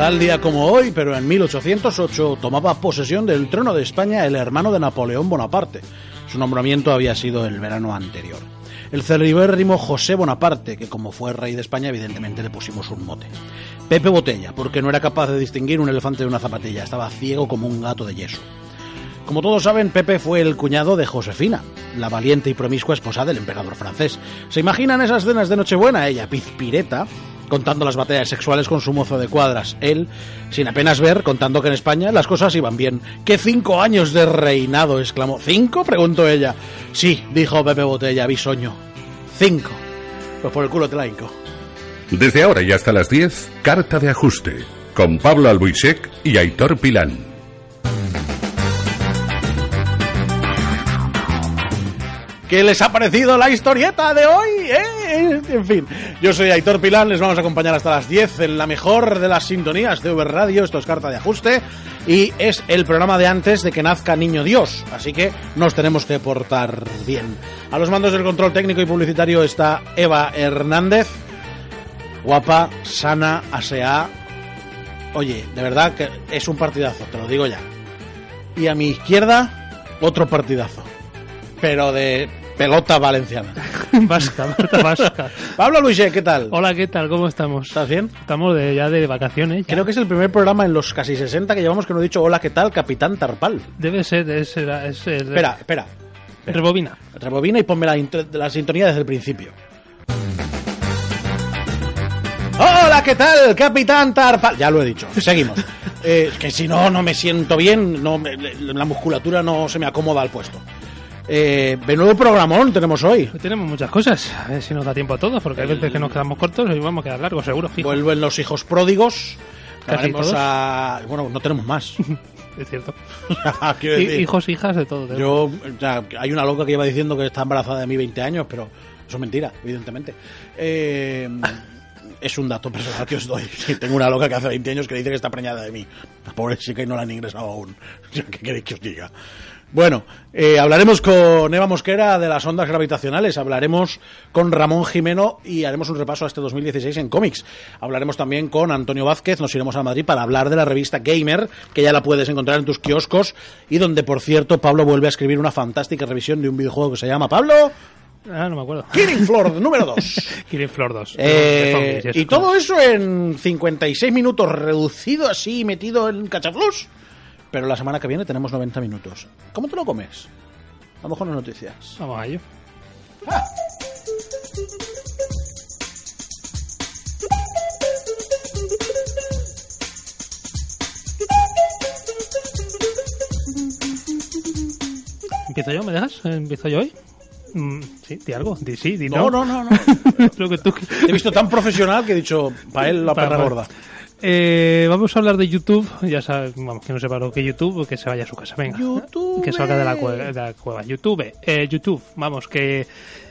Tal día como hoy, pero en 1808, tomaba posesión del trono de España el hermano de Napoleón Bonaparte. Su nombramiento había sido el verano anterior. El celebérrimo José Bonaparte, que como fue rey de España, evidentemente le pusimos un mote. Pepe Botella, porque no era capaz de distinguir un elefante de una zapatilla, estaba ciego como un gato de yeso. Como todos saben, Pepe fue el cuñado de Josefina, la valiente y promiscua esposa del emperador francés. ¿Se imaginan esas cenas de Nochebuena? Ella, pizpireta, contando las batallas sexuales con su mozo de cuadras. Él, sin apenas ver, contando que en España las cosas iban bien. ¡Qué cinco años de reinado! exclamó. ¿Cinco? preguntó ella. Sí, dijo Pepe Botella, bisoño. Cinco. Pues por el culo te la. Desde ahora y hasta las 10, Carta de Ajuste, con Pablo Albuisek y Aitor Pilán. ¿Qué les ha parecido la historieta de hoy? ¿Eh? En fin, yo soy Aitor Pilán, les vamos a acompañar hasta las 10 en la mejor de las sintonías de V Radio, esto es Carta de Ajuste, y es el programa de antes de que nazca Niño Dios, así que nos tenemos que portar bien. A los mandos del control técnico y publicitario está Eva Hernández, guapa, sana, aseada. Oye, de verdad que es un partidazo, te lo digo ya. Y a mi izquierda, otro partidazo. Pero de pelota valenciana. vasca, Marta Vasca. Pablo Luis, ¿qué tal? Hola, ¿qué tal? ¿Cómo estamos? ¿Estás bien? Estamos de, ya de vacaciones. ya. Creo que es el primer programa en los casi 60 que llevamos que no he dicho hola, ¿qué tal, Capitán Tarpal? Debe ser, es, es, es- Espera, espera. Rebobina. Rebobina y ponme la, la sintonía desde el principio. Hola, ¿qué tal, Capitán Tarpal? Ya lo he dicho, seguimos. Eh, es que si no, no me siento bien, no me- la musculatura no se me acomoda al puesto. Eh, menudo programón tenemos hoy. Hoy tenemos muchas cosas. A ver si nos da tiempo a todos, porque hay veces que nos quedamos cortos y vamos a quedar largos, seguro, fijo. Vuelven los hijos pródigos. Todos. a... Bueno, no tenemos más. Es cierto. Hi- decir, hijos, hijas, de todo. tenemos. Yo, o sea, hay una loca que lleva diciendo que está embarazada de mí 20 años, pero eso es mentira, evidentemente. Eh, es un dato personal que os doy. Sí, tengo una loca que hace 20 años que dice que está preñada de mí. La pobre chica y no la han ingresado aún. ¿Qué queréis que os diga? Bueno, eh, hablaremos con Eva Mosquera de las ondas gravitacionales, hablaremos con Ramón Jimeno y haremos un repaso a este 2016 en cómics. Hablaremos también con Antonio Vázquez, nos iremos a Madrid para hablar de la revista Gamer, que ya la puedes encontrar en tus kioscos y donde, por cierto, Pablo vuelve a escribir una fantástica revisión de un videojuego que se llama Pablo Ah, no me acuerdo. Killing Floor número 2. Killing Floor 2. Eh, eso, y todo eso en 56 minutos, reducido así, metido en cachaflús. Pero la semana que viene tenemos 90 minutos. ¿Cómo te lo comes? Vamos con las noticias. Vamos a ello. ¿Empiezo yo? ¿Me dejas? ¿Empiezo yo hoy? Mm, sí, di algo. Di sí, di No, no. no, no, no. Lo que tú... Te he visto tan profesional que he dicho, para él la perra gorda. Eh, vamos a hablar de YouTube. Ya sabes, vamos, que no sepa lo que YouTube, que se vaya a su casa. Venga. YouTube. Que salga de la, cue- de la cueva. YouTube. Eh, YouTube, vamos, que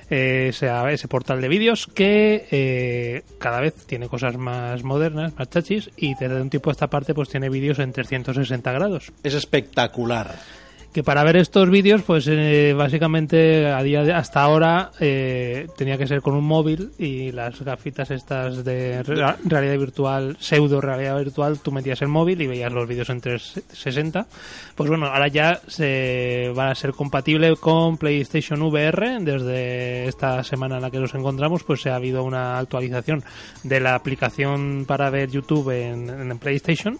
eh, sea ese portal de vídeos que eh, cada vez tiene cosas más modernas, más chachis, y desde un tiempo a esta parte pues tiene vídeos en 360 grados. Es espectacular. Que para ver estos vídeos, pues eh, básicamente a día de, hasta ahora eh, tenía que ser con un móvil y las gafitas estas de re- realidad virtual, pseudo realidad virtual, tú metías el móvil y veías los vídeos en 360. Pues bueno, ahora ya se va a ser compatible con PlayStation VR. Desde esta semana en la que nos encontramos, pues ha habido una actualización de la aplicación para ver YouTube en, en PlayStation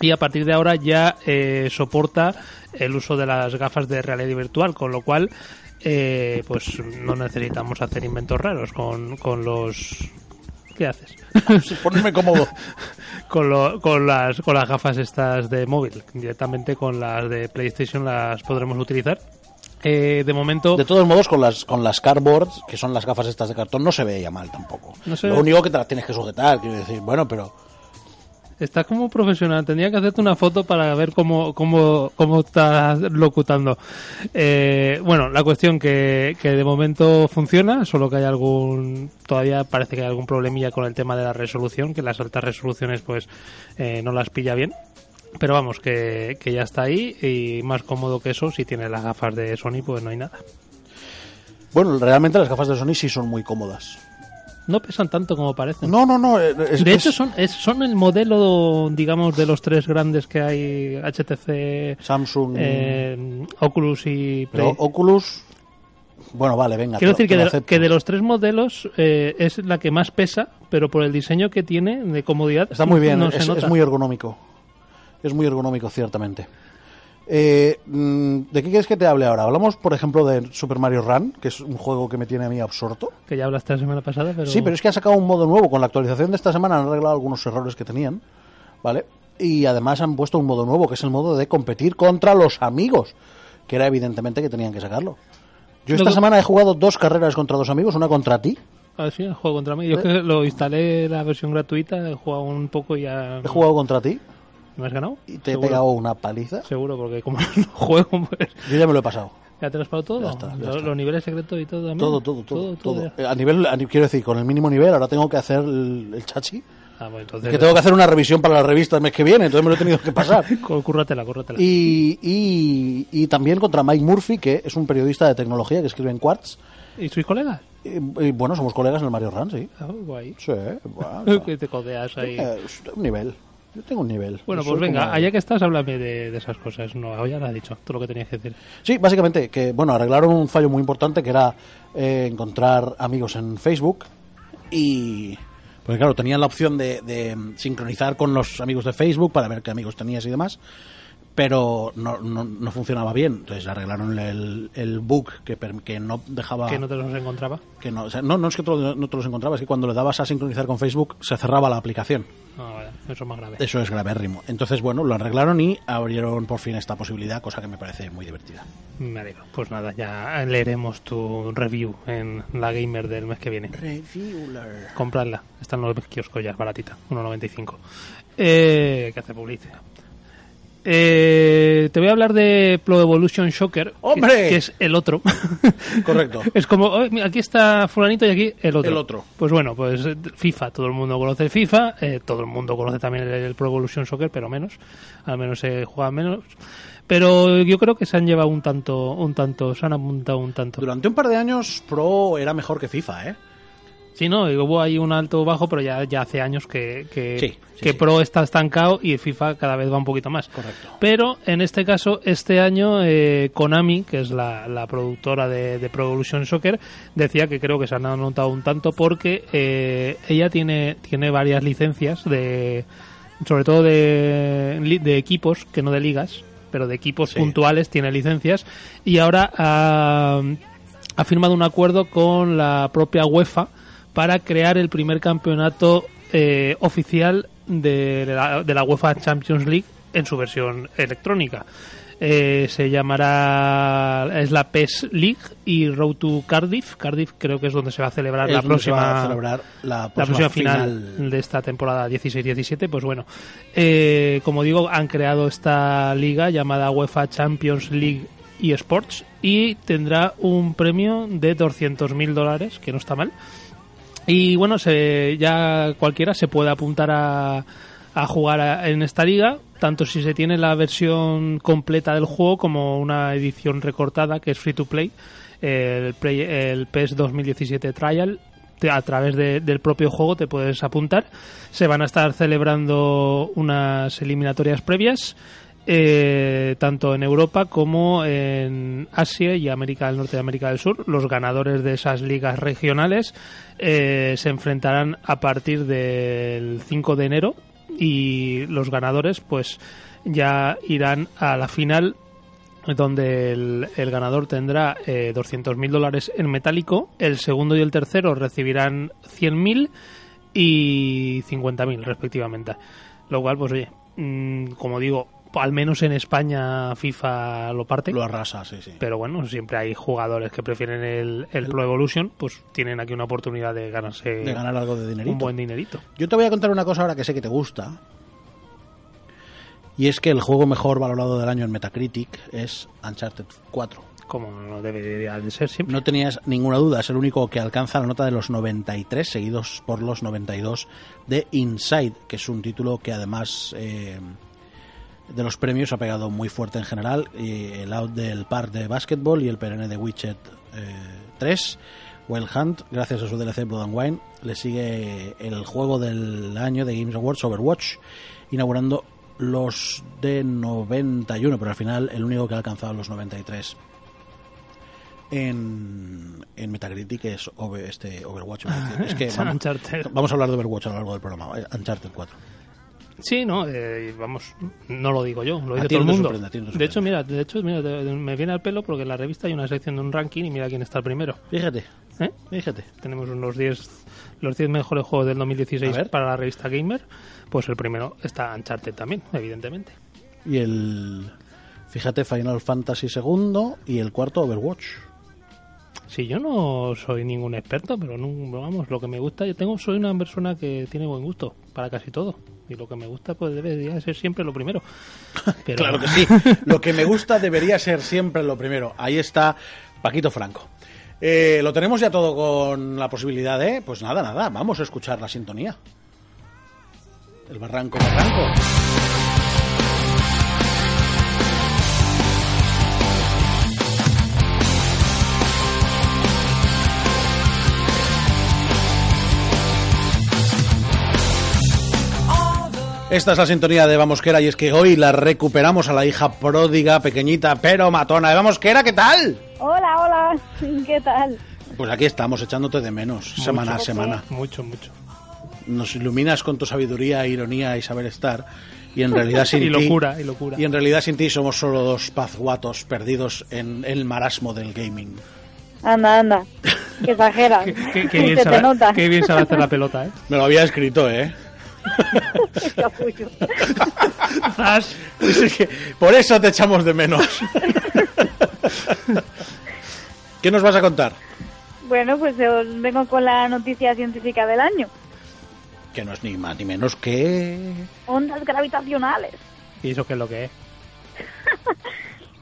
y a partir de ahora ya eh, soporta el uso de las gafas de realidad virtual, con lo cual eh, pues no necesitamos hacer inventos raros con, con los... ¿Qué haces? Ponerme cómodo. con, lo- con, las, con las gafas estas de móvil. Directamente con las de PlayStation las podremos utilizar. Eh, de momento, De todos modos, con las, con las cardboards, que son las gafas estas de cartón, no se veía mal tampoco. No se Lo ve- único que te las tienes que sujetar, quiero decir, bueno, pero estás como profesional. Tendría que hacerte una foto para ver cómo, cómo, cómo estás locutando. Eh, bueno, la cuestión que, que de momento funciona, solo que hay algún. Todavía parece que hay algún problemilla con el tema de la resolución, que las altas resoluciones, pues, eh, no las pilla bien. Pero vamos, que, que ya está ahí y más cómodo que eso, si tienes las gafas de Sony, pues no hay nada. bueno, realmente las gafas de Sony sí son muy cómodas. No pesan tanto como parecen. No, no, no. eh, es- de es- hecho, son, es- son el modelo, digamos, de los tres grandes que hay, HTC, Samsung. eh, Oculus y Play. pero Oculus. Bueno, vale, venga. Quiero te decir que de, que de los tres modelos eh, es la que más pesa, pero por el diseño que tiene de comodidad Está muy bien, no se es, nota. es muy ergonómico. Es muy ergonómico, ciertamente. Eh, mm, ¿De qué quieres que te hable ahora? Hablamos, por ejemplo, de Super Mario Run, que es un juego que me tiene a mí absorto. Que ya hablaste la semana pasada, pero... Sí, pero es que han sacado un modo nuevo. Con la actualización de esta semana han arreglado algunos errores que tenían, ¿vale? Y además han puesto un modo nuevo, que es el modo de competir contra los amigos, que era evidentemente que tenían que sacarlo. Yo esta que- semana he jugado dos carreras contra dos amigos, una contra ti. Ah, sí, el juego contra mí. Yo ¿Eh? que lo instalé la versión gratuita, he jugado un poco y ya... He jugado contra ti ¿Me has ganado? y te he Seguro. pegado una paliza. Seguro, porque como no juego, pues... Yo ya me lo he pasado. ¿Ya te lo has pagado todo? Ya está, ya Lo- está. Los niveles secretos y todo también. Todo, todo, todo, todo. ya. Eh, A nivel, a quiero decir, con el mínimo nivel, ahora tengo que hacer el, el chachi. Ah, bueno, entonces... Que tengo que hacer una revisión para la revista el mes que viene, entonces me lo he tenido que pasar. Cú- Cúrratela, cúrratela. Y, y, y también contra Mike Murphy, que es un periodista de tecnología que escribe en Quartz. ¿Y sois colegas? Y, y, bueno, somos colegas en el Mario Run, sí. Ah, guay. Sí, bueno, que te codeas ahí. eh, es un nivel. Yo tengo un nivel. Bueno, pues venga, como- allá que estás, háblame de, de esas cosas. No, ya lo has dicho, todo lo que tenías que decir. Sí, básicamente, que bueno, arreglaron un fallo muy importante que era eh, encontrar amigos en Facebook y... Porque claro, tenían la opción de, de sincronizar con los amigos de Facebook para ver qué amigos tenías y demás, pero no, no, no funcionaba bien. Entonces arreglaron el, el bug que, que no dejaba... Que no te los encontraba. que no, o sea, no, no es que te lo- no te los encontrabas, es que cuando le dabas a sincronizar con Facebook se cerraba la aplicación. Ah, vale, eso es más grave. Eso es gravérrimo. Entonces, bueno, lo arreglaron y abrieron por fin esta posibilidad, cosa que me parece muy divertida. Me alegro. Pues nada, ya leeremos tu review en la Gamer del mes que viene. Reviewer. Compradla. Está en los kioscos ya, baratita. 1,95. Eh, que hace publicidad. Eh, te voy a hablar de Pro Evolution Shocker. ¡Hombre! Que, es el otro. Correcto. Es como, "Oh, aquí está fulanito y aquí el otro. El otro. Pues bueno, pues eh, FIFA, todo el mundo conoce FIFA, eh, todo el mundo conoce también el, el Pro Evolution Soccer, pero menos, al menos se juega menos. Pero yo creo que se han llevado un tanto, un tanto, se han apuntado un tanto. Durante un par de años, Pro era mejor que FIFA, ¿eh? Sí, no, hubo ahí un alto bajo, pero ya, ya hace años que, que, Sí, sí, que sí. Pro está estancado y FIFA cada vez va un poquito más. Correcto. Pero en este caso, este año, eh, Konami, que es la, la productora de, de Pro Evolution Soccer, decía que creo que se han anotado un tanto porque eh, ella tiene, tiene varias licencias de sobre todo de, de equipos, que no de ligas, pero de equipos puntuales tiene licencias y ahora ha, ha firmado un acuerdo con la propia UEFA para crear el primer campeonato eh, oficial de la, de la UEFA Champions League en su versión electrónica. Eh, se llamará es la PES League y Road to Cardiff. Cardiff creo que es donde se va a celebrar la próxima va a celebrar la la próxima, final, de esta temporada 16-17, pues bueno, eh, como digo, han creado esta liga llamada UEFA Champions League eSports y tendrá un premio de 200.000 dólares, que no está mal. Y bueno, se, ya cualquiera se puede apuntar a, a jugar a- en esta liga, tanto si se tiene la versión completa del juego como una edición recortada que es free to play, el, play- el PES 2017 Trial. te- A través de- del propio juego te puedes apuntar. Se van a estar celebrando unas eliminatorias previas, eh, tanto en Europa como en Asia y América del Norte y América del Sur. Los ganadores de esas ligas regionales eh, se enfrentarán a partir del 5 de enero y los ganadores pues ya irán a la final donde el, ganador tendrá eh, 200.000 dólares en metálico, el segundo y el tercero recibirán 100.000 y 50.000 respectivamente. Lo cual, pues oye, mm, como digo, al menos en España FIFA lo parte. Lo arrasa, sí, sí. Pero bueno, siempre hay jugadores que prefieren el, el Pro Evolution, pues tienen aquí una oportunidad de ganarse De ganar algo de dinerito. un buen dinerito. Yo te voy a contar una cosa ahora que sé que te gusta. Y es que el juego mejor valorado del año en Metacritic es Uncharted 4. Como no debería de ser siempre. No tenías ninguna duda, es el único que alcanza la nota de los 93, seguidos por los 92 de Inside, que es un título que además eh, de los premios ha pegado muy fuerte en general. Y el out del par de básquetbol y el perenne de Witcher eh, 3. Wild Hunt, gracias a su DLC Blood and Wine, le sigue el juego del año de Games Awards Overwatch, inaugurando los de 91, pero al final el único que ha alcanzado los 93 en, en Metacritic es Over- este Overwatch. Es que vamos, vamos a hablar de Overwatch a lo largo del programa. eh, Uncharted 4. Sí, no, eh, vamos, no lo digo yo, lo dice todo el mundo. de hecho, mira, de hecho, mira, me viene al pelo porque en la revista hay una sección de un ranking y mira quién está el primero. Fíjate, ¿eh? fíjate. Tenemos unos 10 los 10 mejores juegos del A 2016 ver. para la revista Gamer, pues el primero está Uncharted también, evidentemente. Y el. Fíjate, Final Fantasy II y el cuarto Overwatch. Sí, yo no soy ningún experto, pero no, vamos, lo que me gusta, yo tengo, soy una persona que tiene buen gusto para casi todo. Y lo que me gusta, pues debería ser siempre lo primero. Pero, Claro que sí. Lo que me gusta debería ser siempre lo primero. Ahí está Paquito Franco. Eh, lo tenemos ya todo con la posibilidad de. Pues nada, nada. Vamos a escuchar la sintonía. El barranco, barranco. Esta es la sintonía de Vamosquera y es que hoy la recuperamos a la hija pródiga, pequeñita, pero matona de Vamosquera. ¿Qué tal? Hola, hola, ¿qué tal? Pues aquí estamos echándote de menos, semana a semana. Mucho, mucho. Nos iluminas con tu sabiduría, ironía y saber estar. Y en realidad sin Y ti- locura, y locura. Y en realidad sin ti somos solo dos pazguatos perdidos en el marasmo del gaming. Anda, anda, que exageras. Qué, qué- qué bien sabe, nota. qué bien sabe hacer la pelota, ¿eh? Me lo había escrito, ¿eh? Pues es que por eso te echamos de menos. ¿Qué nos vas a contar? bueno, pues os vengo con la noticia científica del año. Que no es ni más ni menos que... Ondas gravitacionales. ¿Y eso qué es lo que es?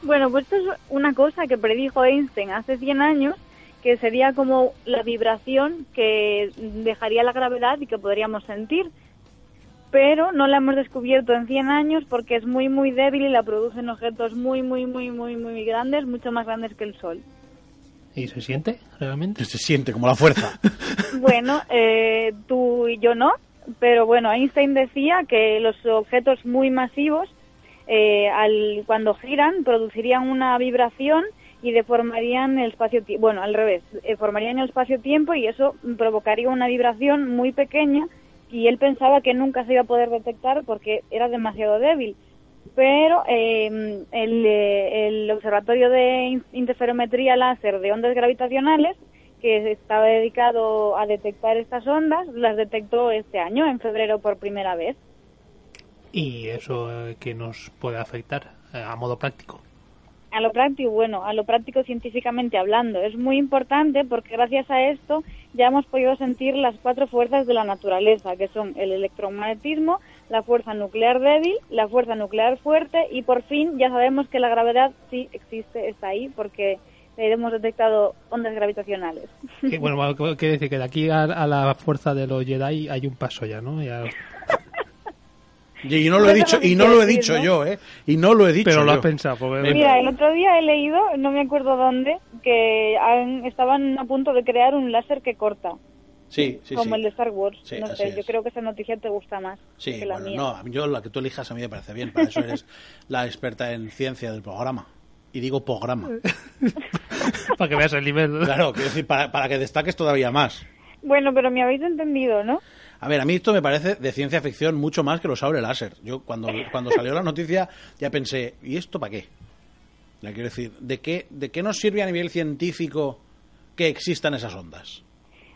Bueno, pues esto es una cosa que predijo Einstein hace 100 años, que sería como la vibración que dejaría la gravedad y que podríamos sentir. Pero no la hemos descubierto en 100 años porque es muy, muy débil y la producen objetos muy, muy, muy, muy, muy grandes, mucho más grandes que el Sol. ¿Y se siente realmente? Se siente como la fuerza. Bueno, eh, tú y yo no, pero bueno, Einstein decía que los objetos muy masivos, eh, al, cuando giran, producirían una vibración y deformarían el espacio-tiempo. Bueno, al revés, eh, formarían el espacio-tiempo y eso provocaría una vibración muy pequeña y él pensaba que nunca se iba a poder detectar porque era demasiado débil. Pero eh, el, el Observatorio de In- Interferometría Láser de Ondas Gravitacionales que estaba dedicado a detectar estas ondas, las detectó este año, en febrero por primera vez. ¿Y eso eh, que nos puede afectar eh, a modo práctico? A lo práctico, bueno, a lo práctico científicamente hablando, es muy importante porque gracias a esto ya hemos podido sentir las cuatro fuerzas de la naturaleza, que son el electromagnetismo, la fuerza nuclear débil, la fuerza nuclear fuerte y por fin ya sabemos que la gravedad sí existe, está ahí porque hemos detectado ondas gravitacionales. Bueno, quiere decir que de aquí a, a la fuerza de los Jedi hay un paso ya, ¿no? Ya- Y no lo he dicho, y no lo he dicho yo, ¿eh? Y no lo he dicho pero lo yo. has pensado. porque-. Mira, el otro día he leído, no me acuerdo dónde, que han- estaban a punto de crear un láser que corta, Sí, sí, como sí. el de Star Wars. Sí, no sé, yo creo que esa noticia te gusta más Sí, que la bueno, mía. no, yo la que tú elijas a mí me parece bien, para eso eres la experta en ciencia del programa. Y digo programa. para que veas el nivel. Claro, quiero decir, para, para que destaques todavía más. Bueno, pero me habéis entendido, ¿no? A ver, a mí esto me parece de ciencia ficción mucho más que los sables láser. Yo cuando, cuando salió la noticia ya pensé, ¿y esto para qué? Ya quiero decir, ¿de qué, ¿de qué nos sirve a nivel científico que existan esas ondas?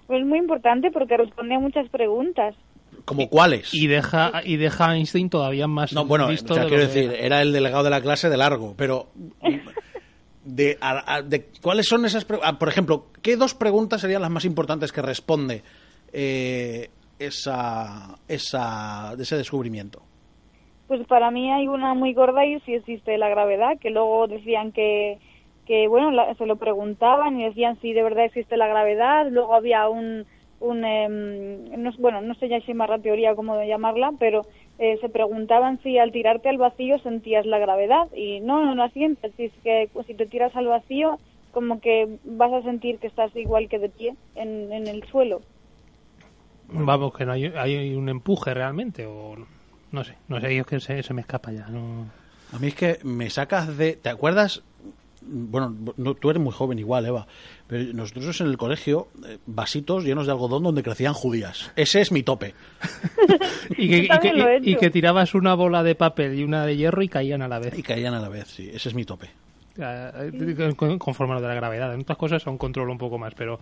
Pues es muy importante porque responde a muchas preguntas. ¿Como cuáles? Y deja, y deja a Einstein todavía más No, bueno, listo o sea, de quiero decir, era. era el delegado de la clase de largo, pero de, a- a- de cuáles son esas, pre- ah, por ejemplo, ¿qué dos preguntas serían las más importantes que responde eh, esa, esa, ese descubrimiento? Pues para mí hay una muy gorda y si existe la gravedad, que luego decían que, que bueno, la- se lo preguntaban y decían si de verdad existe la gravedad. Luego había un, un em, no, bueno, no sé ya si más la teoría cómo llamarla, pero eh, se preguntaban si al tirarte al vacío sentías la gravedad y no, no la sientes. Si es que si te tiras al vacío, como que vas a sentir que estás igual que de pie en el suelo. Vamos, que no hay, hay un empuje realmente, o no sé, no sé, yo es que se, se me escapa ya. No... A mí es que me sacas de... ¿Te acuerdas? Bueno, no, tú eres muy joven igual, Eva, pero nosotros en el colegio, eh, vasitos llenos de algodón donde crecían judías. Ese es mi tope. Y que, y, he que tirabas una bola de papel y una de hierro y caían a la vez. Y caían a la vez, sí, ese es mi tope. Eh, con- conforme a lo de la gravedad. En otras cosas aún controlo un poco más, pero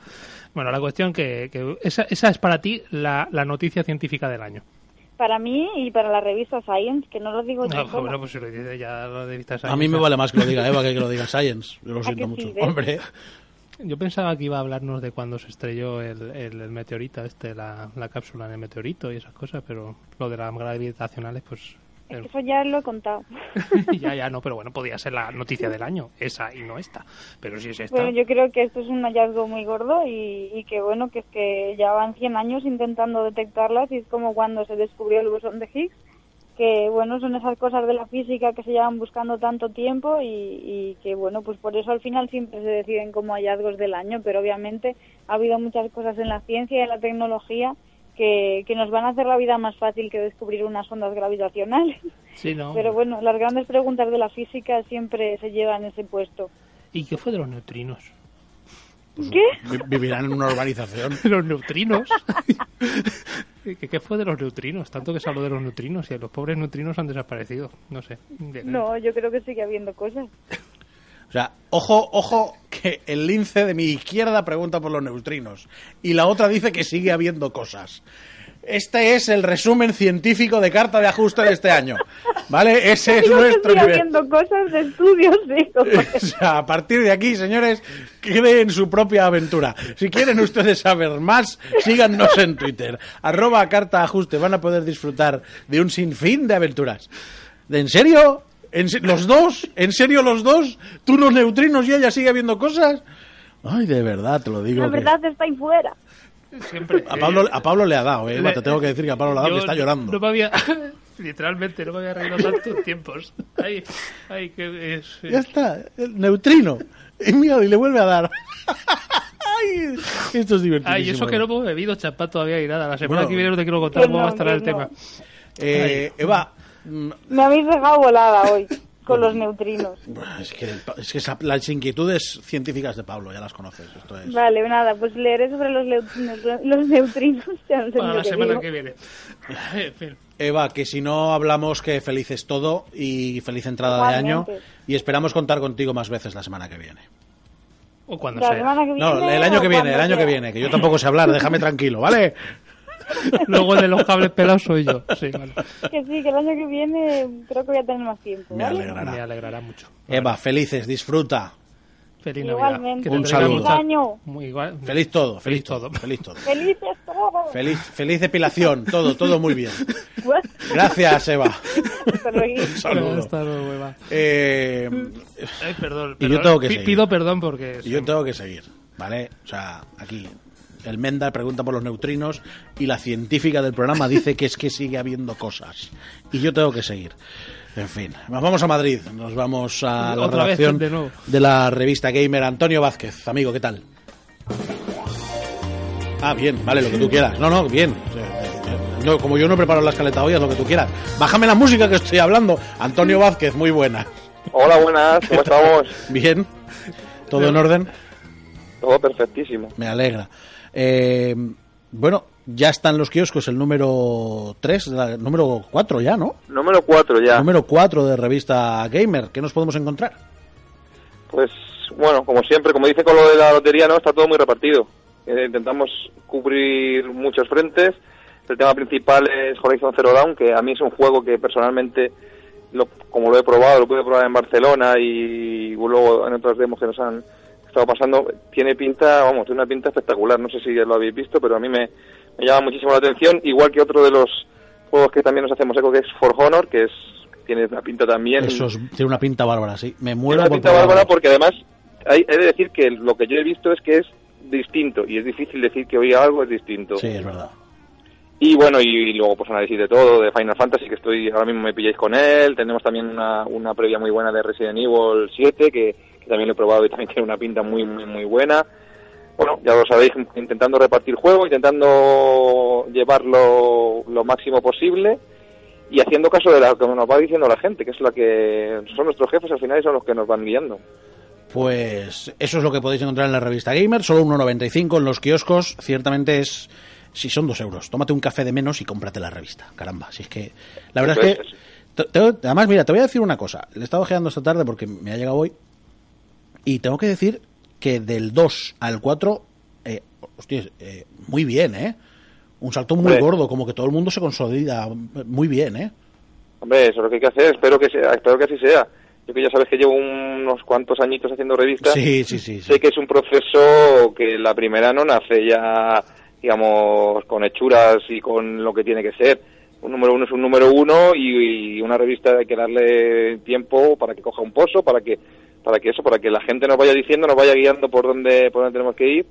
bueno, la cuestión que, que esa, esa es para ti la, la noticia científica del año. Para mí y para la revista Science, que no lo digo yo No, sola. bueno, pues si lo dice ya lo de vista A mí me vale más que lo diga Eva que que lo diga Science. Yo lo ¿A siento mucho. sí? Hombre, Yo pensaba que iba a hablarnos de cuando se estrelló el, el, el meteorito, este, la, la cápsula en el meteorito y esas cosas, pero lo de las gravitacionales, pues Eso ya lo he contado. ya, ya, no, pero bueno, podía ser la noticia del año, esa y no esta. Pero si es esta, Bueno, yo creo que esto es un hallazgo muy gordo y, y que bueno, que es que ya van 100 años intentando detectarlas y es como cuando se descubrió el bosón de Higgs, que bueno, son esas cosas de la física que se llevan buscando tanto tiempo y, y que bueno, pues por eso al final siempre se deciden como hallazgos del año, pero obviamente ha habido muchas cosas en la ciencia y en la tecnología que, que nos van a hacer la vida más fácil que descubrir unas ondas gravitacionales. sí, ¿no? Pero bueno, las grandes preguntas de la física siempre se llevan ese puesto. ¿Y qué fue de los neutrinos? ¿Qué? vi- vivirán en una urbanización. los neutrinos. ¿Qué, qué fue de los neutrinos? Tanto que se habló de los neutrinos y los pobres neutrinos han desaparecido. No sé. De- No, yo creo que sigue habiendo cosas. O sea, ojo, ojo, que el lince de mi izquierda pregunta por los neutrinos y la otra dice que sigue habiendo cosas. Este es el resumen científico de carta de ajuste de este año. ¿Vale? Ese es nuestro nivel. habiendo cosas de estudios. O sea, a partir de aquí, señores, creen su propia aventura. Si quieren ustedes saber más, síganos en Twitter. Arroba carta ajuste. Van a poder disfrutar de un sinfín de aventuras. ¿De en serio? ¿En se- ¿Los dos? ¿En serio los dos? ¿Tú los neutrinos y ella sigue habiendo cosas? Ay, de verdad, te lo digo. La que- verdad está ahí fuera. Siempre. A Pablo, a Pablo le ha dado, eh. Le- Te tengo que decir que a Pablo le ha dado que está llorando. No me había. Literalmente, no me había reído tantos tiempos. Ay, ay, que es. Ya está, el neutrino. Y mira, y le vuelve a dar. Ay, esto es divertido. Ay, eso que no hemos bebido champán todavía y nada. La semana Bueno. que viene no te quiero contar Que cómo no, va a estar que el no. tema. Eh, Eva, Me habéis dejado volada hoy con los neutrinos. es que, es que esa- las inquietudes científicas de Pablo ya las conoces. Esto es. Vale, nada, pues leeré sobre los, neutrinos. Ya no sé Para ni la semana digo. que viene. En fin. Eva, que si no hablamos que feliz es todo y feliz entrada de año y esperamos contar contigo más veces la semana que viene. O cuando La sea. semana que viene. No, el año que viene, el año que viene, que yo tampoco sé hablar, déjame tranquilo, ¿vale? Luego de los cables pelados soy yo. Sí, vale. Que sí, que el año que viene creo que voy a tener más tiempo. Me ¿vale? alegrará. Me alegrará mucho. Eva, felices, disfruta. Feliz Navidad. Igualmente. Un saludo. Feliz año. Muy igual. Feliz todo, feliz, Feliz todo. todo. feliz todo. Felices todos. Feliz, feliz depilación, todo, todo muy bien. What? Gracias, Eva. Hasta luego. Un saludo. Hasta luego, Eva. Eh, Ay, perdón. Y yo tengo que seguir. Pido perdón porque. yo tengo que seguir, ¿vale? O sea, aquí el Menda pregunta por los neutrinos y la científica del programa dice que es que sigue habiendo cosas. Y yo tengo que seguir. En fin, nos vamos a Madrid, nos vamos a la Otra vez, redacción de la revista Gamer. Antonio Vázquez, amigo, ¿qué tal? Ah, bien, vale, lo que tú quieras. No, no, bien. No, como yo no preparo la escaleta hoy, haz lo que tú quieras. Bájame la música que estoy hablando. Antonio Vázquez, muy buena. Hola, buenas, ¿cómo estamos? Bien. ¿Todo en orden? Todo perfectísimo. Me alegra. Eh, bueno, ya están los kioscos el número 3, número 4 ya, ¿no? Número 4 ya. Número 4 de revista Gamer. ¿Qué nos podemos encontrar? Pues bueno, como siempre, como dice con lo de la lotería, no está todo muy repartido. Eh, intentamos cubrir muchos frentes. el tema principal es Horizon Zero Dawn, que a mí es un juego que personalmente, lo, como lo he probado, lo pude probar en Barcelona y luego en otras demos que nos han estado pasando, tiene pinta, vamos, tiene una pinta espectacular. No sé si lo habéis visto, pero a mí me, me llama muchísimo la atención, igual que otro de los juegos que también nos hacemos eco, que es For Honor, que es tiene una pinta también. Eso es- tiene una pinta bárbara, sí. Me Tiene muero una pinta bárbara porque además hay, he de decir que lo que yo he visto es que es distinto y es difícil decir que hoy algo es distinto. Sí, es verdad. Y bueno, y, luego pues análisis de todo, de Final Fantasy, que estoy ahora mismo me pilláis con él. Tenemos también una, una previa muy buena de Resident Evil 7, que, que también lo he probado y también tiene una pinta muy, muy, muy buena. Bueno, ya lo sabéis, intentando repartir juego, intentando llevarlo lo máximo posible y haciendo caso de lo que nos va diciendo la gente, que es la que son nuestros jefes al final y son los que nos van guiando. Pues eso es lo que podéis encontrar en la revista Gamer, solo 1,95 en los kioscos, ciertamente es, si son dos euros, tómate un café de menos y cómprate la revista, caramba, si es que, la verdad es que, además mira, te voy a decir una cosa, le he estado ojeando esta tarde porque me ha llegado hoy, y tengo que decir que del 2 al 4, eh, hostias, eh, muy bien, ¿eh? Un salto muy Hombre. gordo, como que todo el mundo se consolida muy bien, ¿eh? Hombre, eso es lo que hay que hacer, espero que sea, espero que así sea. Yo que ya sabes que llevo unos cuantos añitos haciendo revistas. Sí, sí, sí. sí. Sé que es un proceso que la primera no nace ya, digamos, con hechuras y con lo que tiene que ser. Un número uno es un número uno y, y una revista hay que darle tiempo para que coja un pozo, para que, para que eso, para que la gente nos vaya diciendo, nos vaya guiando por dónde, por dónde tenemos que ir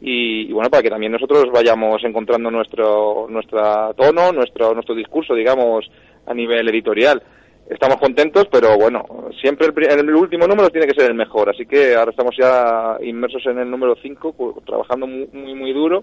y, y bueno, para que también nosotros vayamos encontrando nuestro, nuestra tono, nuestro, nuestro discurso, digamos, a nivel editorial estamos contentos, pero bueno, siempre el, el último número tiene que ser el mejor, así que ahora estamos ya inmersos en el número 5, trabajando muy, muy, muy duro,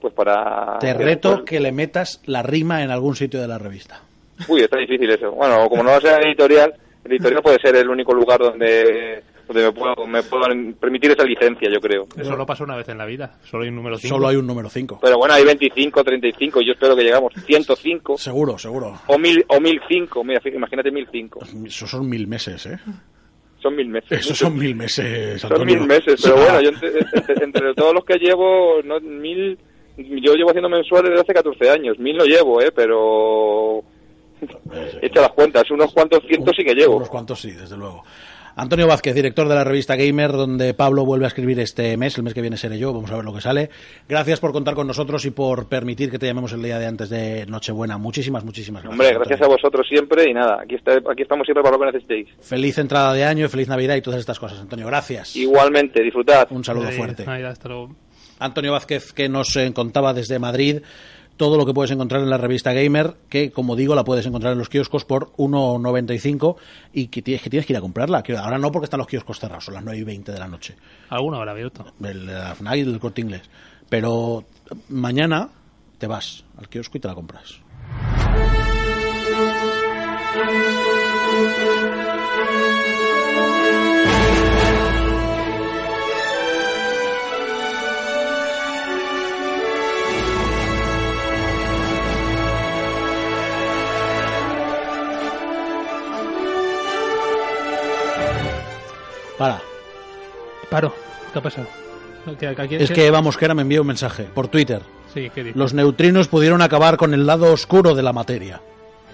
pues para... Te reto que le metas la rima en algún sitio de la revista. Uy, está difícil eso. Bueno, como no va a ser editorial, el editorial puede ser el único lugar donde, donde me, puedo, me puedan permitir esa licencia, yo creo. Eso lo pasa una vez en la vida. Solo hay un número 5. Solo hay un número 5. Pero bueno, hay 25, 35, yo espero que llegamos 105 Seguro, seguro. o 1000 o 1005, mira, imagínate 1005. Esos son mil meses, ¿eh? Son mil meses. Esos son mil meses, Son Antonio. mil meses, pero bueno, yo entre, entre- entre todos los que llevo, no, mil, yo llevo haciendo mensuales desde hace 14 años, mil no llevo, eh, pero echa las cuentas, unos cuantos cientos sí que llevo. Unos cuantos sí, desde luego. Antonio Vázquez, director de la revista Gamer, donde Pablo vuelve a escribir este mes, el mes que viene seré yo, vamos a ver lo que sale. Gracias por contar con nosotros y por permitir que te llamemos el día de antes de Nochebuena. Muchísimas, muchísimas gracias. Hombre, gracias a Antonio. vosotros siempre y nada, aquí, está, aquí estamos siempre para lo que necesitéis. Feliz entrada de año, feliz Navidad y todas estas cosas, Antonio. Gracias. Igualmente, disfrutad. Un saludo fuerte. Ahí, hasta luego. Antonio Vázquez, que nos eh, contaba desde Madrid todo lo que puedes encontrar en la revista Gamer, que como digo la puedes encontrar en los kioscos por 1,95 y que tienes, que tienes que ir a comprarla. Ahora no porque están los kioscos cerrados, son las 9 y 20 de la noche. Alguna hora abierto. El de la FNAC y del Corte Inglés. Pero mañana te vas al kiosco y te la compras. Para. Paro. ¿Qué ha pasado? ¿Qué- a quién Es que Eva Mosquera me envió un mensaje por Twitter. Sí, ¿qué dice? Los neutrinos pudieron acabar con el lado oscuro de la materia.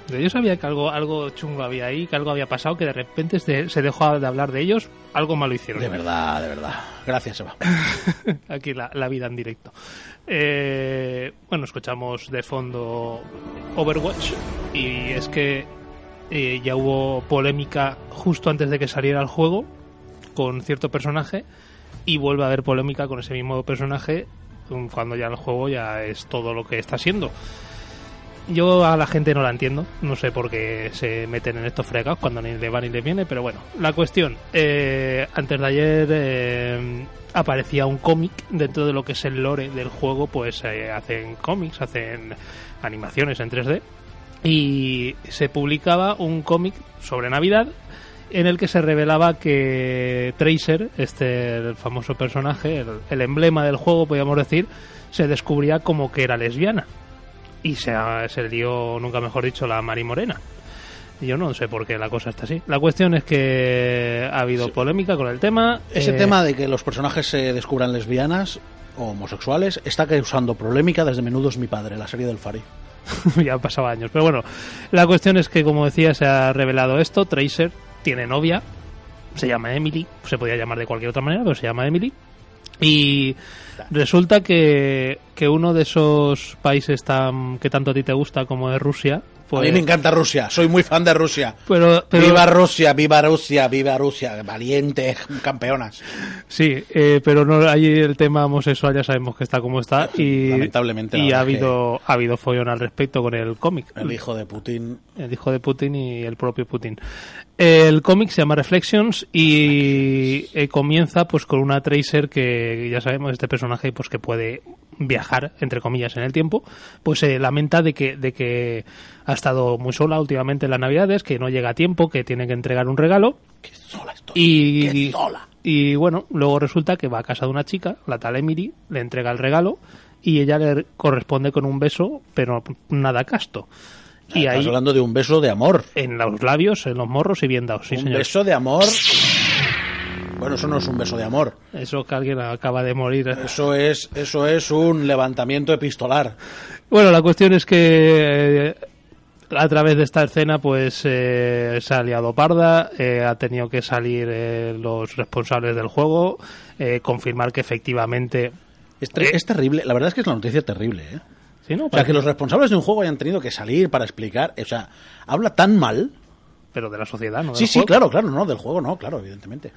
Yo sabía que algo, algo chungo había ahí, que algo había pasado, que de repente se, se dejó de hablar de ellos. Algo malo hicieron. De verdad, de verdad. Gracias, Eva. Aquí la, la vida en directo. Eh, bueno, escuchamos de fondo Overwatch y es que eh, ya hubo polémica justo antes de que saliera el juego con cierto personaje y vuelve a haber polémica con ese mismo personaje um, cuando ya el juego ya es todo lo que está siendo. Yo a la gente no la entiendo, no sé por qué se meten en estos fregados cuando ni le va ni le viene, pero bueno, la cuestión, eh, antes de ayer eh, aparecía un cómic dentro de lo que es el lore del juego, pues eh, hacen cómics, hacen animaciones en 3D y se publicaba un cómic sobre Navidad en el que se revelaba que Tracer, este el famoso personaje, el, el emblema del juego, podríamos decir, se descubría como que era lesbiana y se, se dio, nunca mejor dicho, la Mari Morena. Y Yo no sé por qué la cosa está así. La cuestión es que ha habido polémica con el tema. Ese eh, tema de que los personajes se descubran lesbianas o homosexuales está causando polémica desde Menudos mi padre, la serie del Fari. ya han pasado años. Pero bueno, la cuestión es que, como decía, se ha revelado esto. Tracer tiene novia, se llama Emily, se podía llamar de cualquier otra manera, pero se llama Emily. Y resulta que, que uno de esos países tan, que tanto a ti te gusta como es Rusia, pues... A mí me encanta Rusia, soy muy fan de Rusia. Pero, pero- Viva Rusia, viva Rusia, viva Rusia, valientes campeonas. Sí, eh, pero no ahí el tema homosexual ya sabemos que está como está y, Lamentablemente, la y ha habido ha habido follón al respecto con el cómic. El hijo de Putin. el hijo de Putin y el propio Putin. El cómic se llama Reflections y eh, comienza pues con una Tracer que ya sabemos este personaje pues que puede viajar entre comillas en el tiempo, pues se lamenta de que de que ha estado muy sola últimamente en las Navidades, que no llega a tiempo, que tiene que entregar un regalo Qué sola estoy. y Qué sola. y bueno, luego resulta que va a casa de una chica, la tal Emily, le entrega el regalo y ella le corresponde con un beso, pero nada casto. Y Estás ahí hablando de un beso de amor. en los labios, en los morros y bien dados, sí, un señor. beso de amor. Bueno, eso no es un beso de amor. Eso que alguien acaba de morir. Eso es, eso es un levantamiento epistolar. Bueno, la cuestión es que eh, a través de esta escena pues eh, se ha liado parda, eh, ha tenido que salir eh, los responsables del juego, eh, confirmar que efectivamente... Es, ter- es terrible. La verdad es que es una noticia terrible, ¿eh? Sí, ¿no? O sea, que los responsables de un juego hayan tenido que salir para explicar. O sea, habla tan mal. Pero de la sociedad, ¿no? Del Sí, sí, juego. claro, claro, no, del juego no, claro, evidentemente.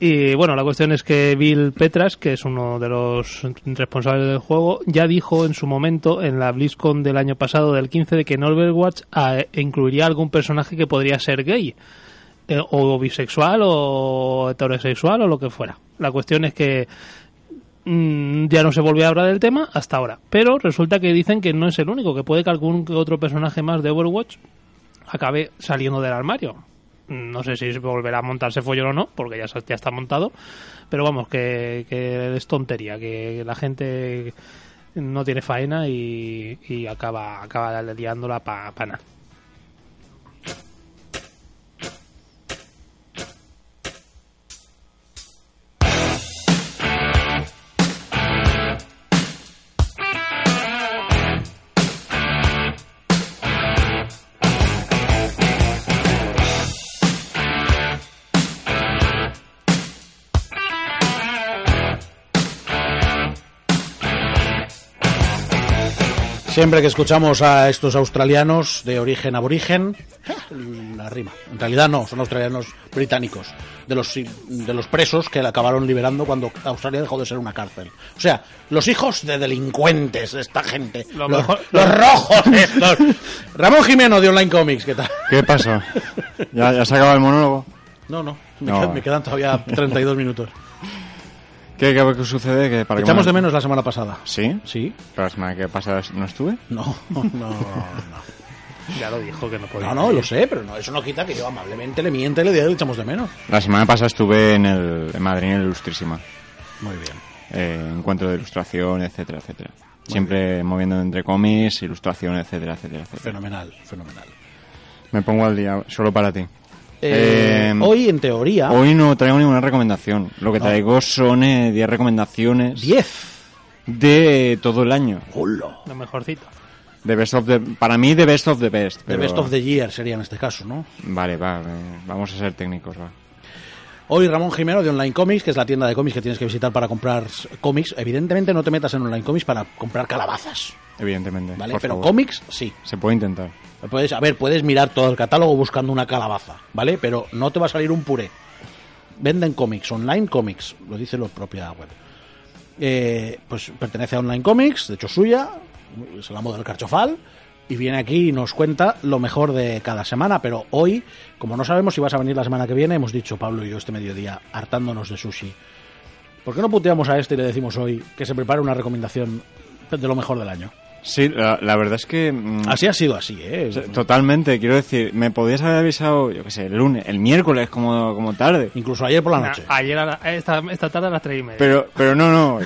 Y bueno, la cuestión es que Bill Petras, que es uno de los responsables del juego, ya dijo en su momento, en la BlizzCon del año pasado, del 15, de que en Overwatch ah, incluiría algún personaje que podría ser gay. eh, o bisexual, o heterosexual, o lo que fuera. La cuestión es que mm, ya no se volvió a hablar del tema hasta ahora. Pero resulta que dicen que no es el único, que puede que algún otro personaje más de Overwatch acabe saliendo del armario. No sé si volverá a montarse follón o no, porque ya, está montado. Pero vamos, que, que es tontería, que la gente no tiene faena y, acaba, acaba liándola para nada. Siempre que escuchamos a estos australianos de origen aborigen, la rima. En realidad no, son australianos británicos, de los, de los presos que la acabaron liberando cuando Australia dejó de ser una cárcel. O sea, los hijos de delincuentes de esta gente. Lo los, mejor- los rojos estos. Ramón Jimeno de Online Comics, ¿qué tal? ¿Qué pasa? ¿Ya, ya se acaba el monólogo? No, no, me, No. quedan, me quedan todavía 32 minutos. ¿Qué, qué, qué sucede? Que para que echamos me- de menos la semana pasada. ¿Sí? ¿Sí? ¿Pero la semana que pasada no estuve? No, no, no. Ya lo dijo que no podía. No, no, lo sé, pero no, eso no quita que yo amablemente le miente y le diga que le echamos de menos. La semana pasada estuve en, el, en Madrid, en el Ilustrísima. Muy bien. Eh, encuentro de ilustración, etcétera, etcétera. Siempre moviendo entre cómics, ilustración, etcétera, etcétera, etcétera. Fenomenal, fenomenal. Me pongo al día solo para ti. Eh, Eh, hoy, en teoría, Hoy no traigo ninguna recomendación. Lo que traigo son eh, 10 recomendaciones 10. de todo el año. Hola. Lo mejorcito. De best of the, para mí, de best of the best. The pero- Best of the Year sería en este caso, ¿no? Vale, va, eh, vamos a ser técnicos, va. Hoy Ramón Jimeno de Online Comics, que es la tienda de cómics que tienes que visitar para comprar cómics. Evidentemente no te metas en Online Comics para comprar calabazas, Evidentemente. ¿vale? Pero favor. cómics, sí. Se puede intentar. Puedes, a ver, puedes mirar todo el catálogo buscando una calabaza, ¿vale? Pero no te va a salir un puré. Venden cómics, online comics, lo dice la propia web. Eh, pues pertenece a Online Comics, de hecho suya, es el amo del carchofal, y viene aquí y nos cuenta lo mejor de cada semana. Pero hoy, como no sabemos si vas a venir la semana que viene, hemos dicho Pablo y yo este mediodía, hartándonos de sushi. ¿Por qué no puteamos a este y le decimos hoy que se prepare una recomendación de lo mejor del año? Sí, la, la verdad es que... mm, Así ha sido así, ¿eh? Totalmente, quiero decir, me podías haber avisado, yo qué sé, el lunes, el miércoles como, como tarde. Incluso ayer por la Na- noche. ayer a la- esta, esta tarde a las tres y media. Pero, pero no, no.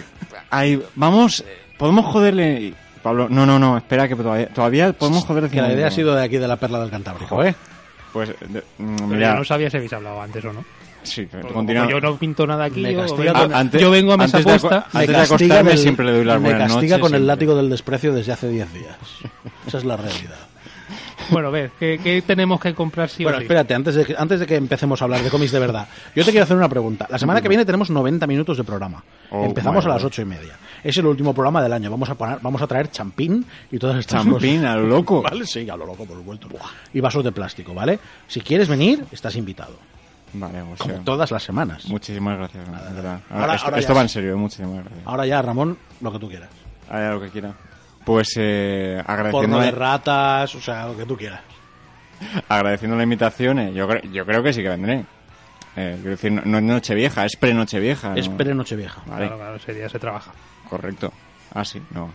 Ahí, vamos, eh, podemos joderle. Pablo, no, no, no, espera que todavía, todavía podemos joderle. Que la idea ha sido de aquí de la perla del Cantábrico, ¿eh? Pues, de- mm, Pero mira, yo no sabía si habéis hablado antes o no. Sí, continúa. yo no pinto nada aquí. Me yo, castiga vengo- con- Antes- yo vengo a mesa antes de puesta. Antes de acostarme siempre le doy las me buenas castiga noches, con el látigo del desprecio desde hace 10 días. Esa es la realidad. Bueno, a ver, ¿qué, qué tenemos que comprar sí Bueno, espérate, antes de, que, antes de que empecemos a hablar de cómics de verdad, yo te quiero hacer una pregunta. La semana que viene tenemos 90 minutos de programa. Oh, Empezamos a las ocho y media. Es el último programa del año. Vamos a poner, vamos a traer champín y todas estas Champín, cosas. a lo loco. ¿Vale? Sí, a lo loco, por supuesto. Y vasos de plástico, ¿vale? Si quieres venir, estás invitado. Vale, o Como sea, todas las semanas. muchísimas gracias, verdad. Ahora- esto ahora esto ya va en serio, muchísimas gracias. Ahora ya, Ramón, lo que tú quieras. Haga lo que quiera. Pues eh, Porno agradeciendo, de ratas, o sea, lo que tú quieras. agradeciendo la invitación, eh, yo, yo creo que sí que vendré. Eh, quiero decir, no, no es Nochevieja, es pre-Nochevieja. Es ¿no? pre Nochevieja. Vale, Claro, claro, ese día se trabaja. correcto. Ah, sí, no.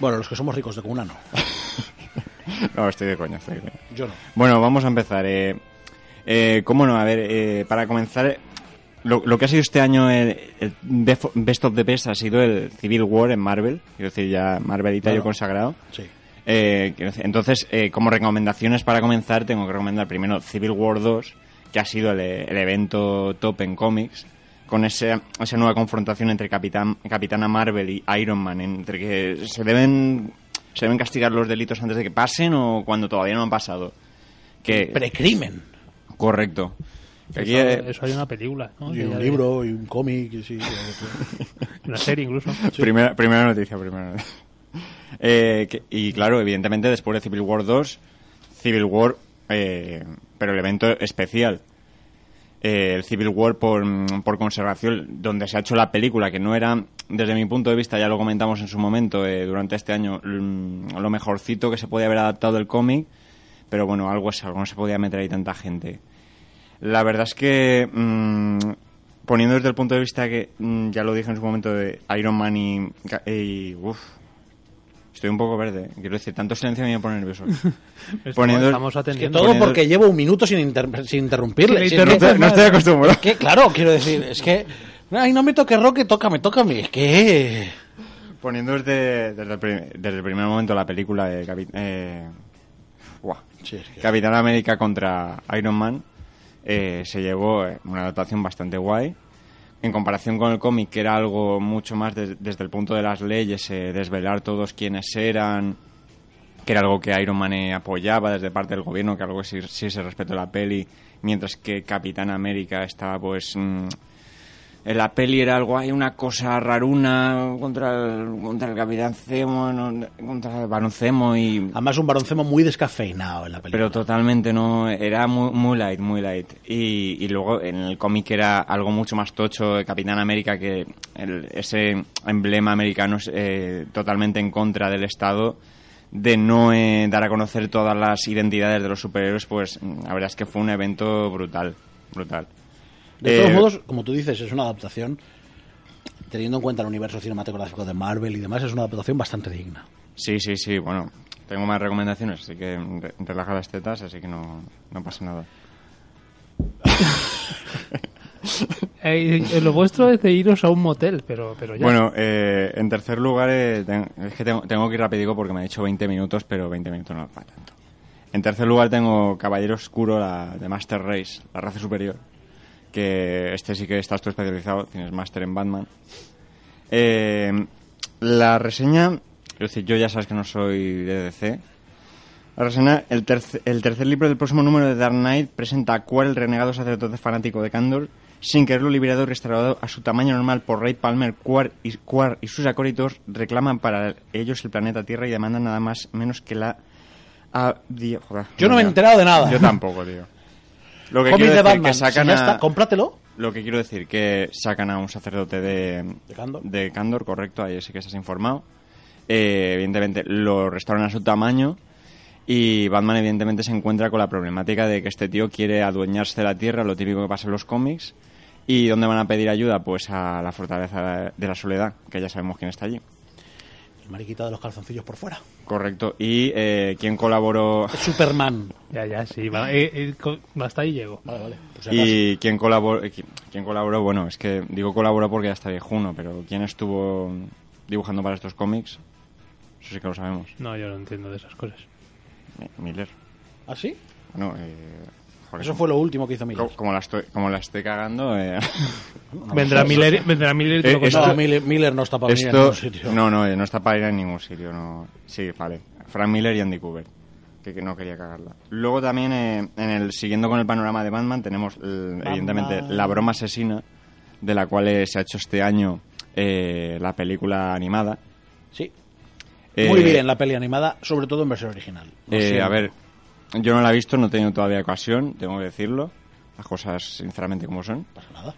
Bueno, los que somos ricos de cuna no. No, estoy de coña, estoy de coña. Yo no. Bueno, vamos a empezar. Eh, eh, ¿Cómo no? A ver, eh, para comenzar, lo, lo que ha sido este año el, el Best of the Best ha sido el Civil War en Marvel. Quiero decir, ya Marvelita Claro. yo consagrado. Sí. Eh, entonces, eh, como recomendaciones para comenzar, tengo que recomendar primero Civil War 2, que ha sido el, el evento top en cómics, con ese, esa nueva confrontación entre Capitán, Capitana Marvel y Iron Man, entre que se deben, se deben castigar los delitos antes de que pasen o cuando todavía no han pasado. Que, Precrimen. correcto. Que aquí, eso, eh, eso hay una película, ¿no? Y un libro, y un cómic, y sí. Una serie incluso. Primera, primera noticia, primera noticia. Eh, que- y claro, evidentemente después de Civil War 2, Civil War, eh, pero el evento especial. Eh, el Civil War por, por conservación, donde se ha hecho la película, que no era, desde mi punto de vista, ya lo comentamos en su momento, eh, durante este año, mm, lo mejorcito que se podía haber adaptado del cómic, pero bueno, algo es algo, no se podía meter ahí tanta gente. La verdad es que, mm, poniendo desde el punto de vista que, mm, ya lo dije en su momento, de Iron Man y... y uf, estoy un poco verde. Quiero decir, tanto silencio me pone nervioso. Estamos, Poniendo- estamos Que atendiendo. todo Poniendo- porque llevo un minuto sin, inter- sin interrumpirle. Que que- no estoy acostumbrado. Es que, claro, quiero decir, es que... Ay, no me toque roque, tócame, tócame. Es que... Poniendo desde, desde, el, pri- desde el primer momento la película de Capi- eh, buah, Sí, es que- Capitán América contra Iron Man, eh, se llevó eh, una adaptación bastante guay. En comparación con el cómic, que era algo mucho más des- desde el punto de las leyes, eh, desvelar todos quiénes eran, que era algo que Iron Man eh, apoyaba desde parte del gobierno, que algo sí, sí se respetó la peli, mientras que Capitán América estaba pues... mm, en la peli era algo, hay una cosa raruna contra el, contra el Capitán Zemo, no- contra el Barón Zemo y... Además un baroncemo muy descafeinado en la película. Pero totalmente no, era muy, muy light, muy light. Y, y luego en el cómic era algo mucho más tocho de Capitán América, que el- ese emblema americano es eh, totalmente en contra del Estado, de no eh, dar a conocer todas las identidades de los superhéroes, pues mm, la verdad es que fue un evento brutal, brutal. De todos Eh, modos, como tú dices, es una adaptación, teniendo en cuenta el universo cinematográfico de Marvel y demás, es una adaptación bastante digna. Sí, sí, sí, bueno, tengo más recomendaciones, así que re- relaja las tetas, así que no, no pasa nada. Eh, eh, lo vuestro es de iros a un motel, pero, pero ya. Bueno, eh, en tercer lugar, eh, ten- es que tengo, tengo que ir rápido porque me ha dicho 20 minutos, pero 20 minutos no es para tanto. En tercer lugar tengo Caballero Oscuro, la de Master Race, la raza superior, que este sí que estás tú especializado, tienes Master en Batman. Eh, la reseña, es decir, yo ya sabes que no soy de DC. La reseña, el, terce- el tercer libro del próximo número de Dark Knight presenta a Quar, el renegado sacerdote fanático de Kandor, sin quererlo liberado y restaurado a su tamaño normal por Ray Palmer. Quar y, Quar y sus acólitos reclaman para ellos el planeta Tierra y demandan nada más menos que la... di- joder, Yo no me he enterado de nada. Yo tampoco, tío. Lo que Cómic quiero de Batman, que sacan si ya a- está, cómpratelo. lo que quiero decir que sacan a un sacerdote de, ¿De Kandor, correcto, ahí sí que estás informado. Eh, evidentemente lo restauran a su tamaño y Batman evidentemente se encuentra con la problemática de que este tío quiere adueñarse de la Tierra, lo típico que pasa en los cómics. ¿Y dónde van a pedir ayuda? Pues a la fortaleza de la soledad, que ya sabemos quién está allí. El mariquita de los calzoncillos por fuera. Correcto. ¿Y eh, quién colaboró? Es Superman. Ya, ya, sí. Va, eh, eh, co- hasta ahí llego. Vale, vale. Por si acaso. ¿Y quién colaboró? eh, qui- ¿Quién colaboró? Bueno, es que digo colaboró porque ya está viejuno, pero ¿quién estuvo dibujando para estos cómics? Eso sí que lo sabemos. No, yo no entiendo de esas cosas. Miller. ¿Ah, sí? Bueno, eh, mejor. Eso fue lo último que hizo Miller. Co- Como la estoy, como la estoy cagando. eh, vendrá, Miller, vendrá Miller Eh, lo esto-. No, Miller, Miller no está para venir a esto, ningún sitio. no, no, no está para ir a ningún sitio. No. Sí, vale. Frank Miller y Andy Cooper. Que, que no quería cagarla. Luego también, eh, en el siguiendo con el panorama de Batman, tenemos el- evidentemente la broma asesina, de la cual eh, se ha hecho este año eh, la película animada. Sí. Eh, Muy bien la peli animada, sobre todo en versión original. Eh, a ver, yo no la he visto, no he tenido todavía ocasión, tengo que decirlo. Las cosas, sinceramente, como son. No pasa nada.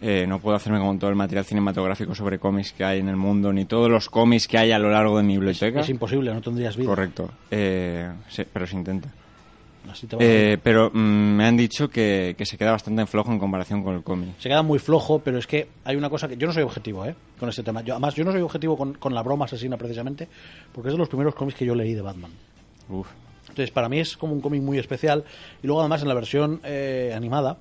Eh, no puedo hacerme con todo el material cinematográfico sobre cómics que hay en el mundo, ni todos los cómics que hay a lo largo de mi biblioteca. Es imposible, no tendrías vida. Correcto. Eh, sí, pero se intenta. Así te. Eh, pero mm, me han dicho que, que se queda bastante flojo en comparación con el cómic. Se queda muy flojo, pero es que hay una cosa que yo no soy objetivo, ¿eh? Con este tema. Yo, además, yo no soy objetivo con, con la broma asesina precisamente, porque es de los primeros cómics que yo leí de Batman. Uf. Entonces, para mí es como un cómic muy especial. Y luego, además, en la versión eh, animada,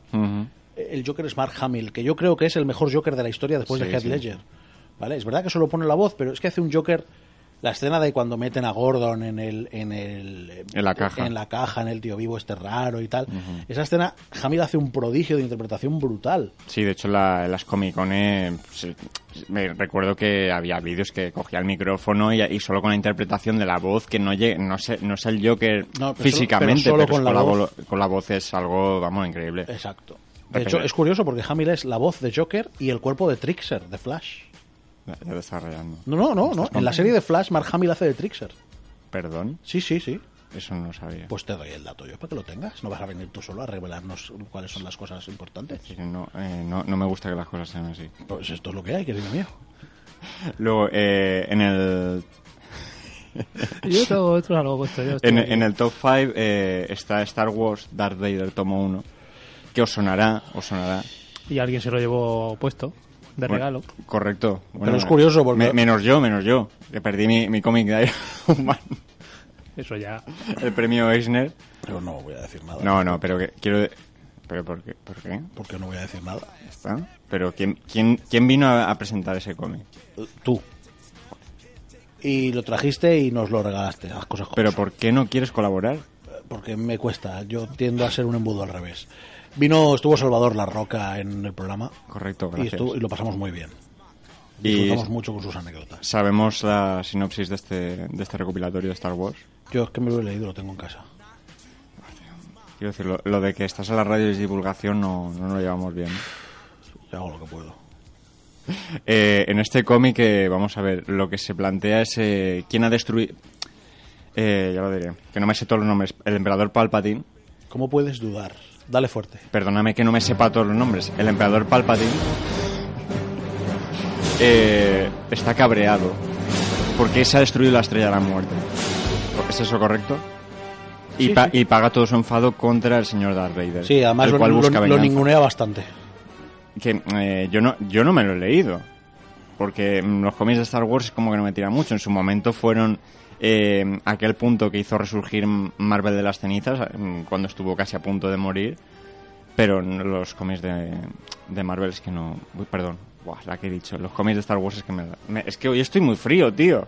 el Joker es Mark Hamill, que yo creo que es el mejor Joker de la historia después Sí, de Heath sí. Ledger. ¿Vale? Es verdad que solo pone la voz, pero es que hace un Joker. La escena de cuando meten a Gordon en el. En, el, En la caja. En la caja, en el tío vivo este raro y tal. Esa escena, Hamill hace un prodigio de interpretación brutal. Sí, de hecho, la- las Comic Con se- me recuerdo que había vídeos que cogía el micrófono y, y solo con la interpretación de la voz, que no, llegue, no, sé, no es el Joker No, pero físicamente, solo- pero solo pero con la vo- voz. con la voz es algo, vamos, increíble. Exacto. De Depende. hecho, es curioso porque Hamill es la voz de Joker y el cuerpo de Trickster, de Flash. Ya, desarrollando. No, no, no, no. En la serie de Flash, Mark Hamill hace de Trickster. Perdón, Sí, sí, sí. eso no lo sabía. Pues te doy el dato yo para que lo tengas. No vas a venir tú solo a revelarnos cuáles son las cosas importantes. Sí, no, eh, no, no me gusta que las cosas sean así. Pues esto es lo que hay, querido mío. Luego, eh, en el Yo tengo otro algo puesto. En, en el top 5 está Star Wars Darth Vader tomo 1, que os sonará, os sonará. Y alguien se lo llevó puesto, de Bueno, regalo. Correcto. Bueno, Pero es curioso porque- me- menos yo, menos yo, que perdí mi, mi cómic de Iron Man, Eso ya. el premio Eisner. Pero no voy a decir nada. No, no, pero que quiero... de- ¿Pero por qué? ¿Por qué? Porque no voy a decir nada. Ya está. Pero ¿quién, quién, quién vino a, a presentar ese cómic? Tú. Y lo trajiste y nos lo regalaste. Las cosas como ¿Pero son. por qué no quieres colaborar? Porque me cuesta. Yo tiendo a ser un embudo al revés. Vino, estuvo Salvador La Roca en el programa Correcto, y, gracias. estuvo- y lo pasamos muy bien. Y Disfrutamos mucho con sus anécdotas. sabemos la sinopsis de este, de este recopilatorio de Star Wars. Yo es que me lo he leído, lo tengo en casa. Quiero decir, lo, lo de que estás en la radio y es divulgación no, no lo llevamos bien. Yo hago lo que puedo. Eh, en este cómic, eh, vamos a ver, lo que se plantea es eh, quién ha destruido... Eh, ya lo diré, que no me sé todos los nombres. El emperador Palpatine. ¿Cómo puedes dudar? Dale fuerte. Perdóname que no me sepa todos los nombres. El emperador Palpatine eh, está cabreado porque se ha destruido la estrella de la muerte. ¿Es eso correcto? Y, Sí, pa- sí. y paga todo su enfado contra el señor Darth Vader. Sí, además el lo, cual lo- busca lo venganza. ningunea bastante. que eh, yo no yo no me lo he leído porque los cómics de Star Wars es como que no me tiran mucho en su momento fueron eh, aquel punto que hizo resurgir Marvel de las cenizas mm, cuando estuvo casi a punto de morir pero los cómics de, de Marvel es que no uy, perdón Buah, la que he dicho los cómics de Star Wars es que me, me- es que hoy estoy muy frío tío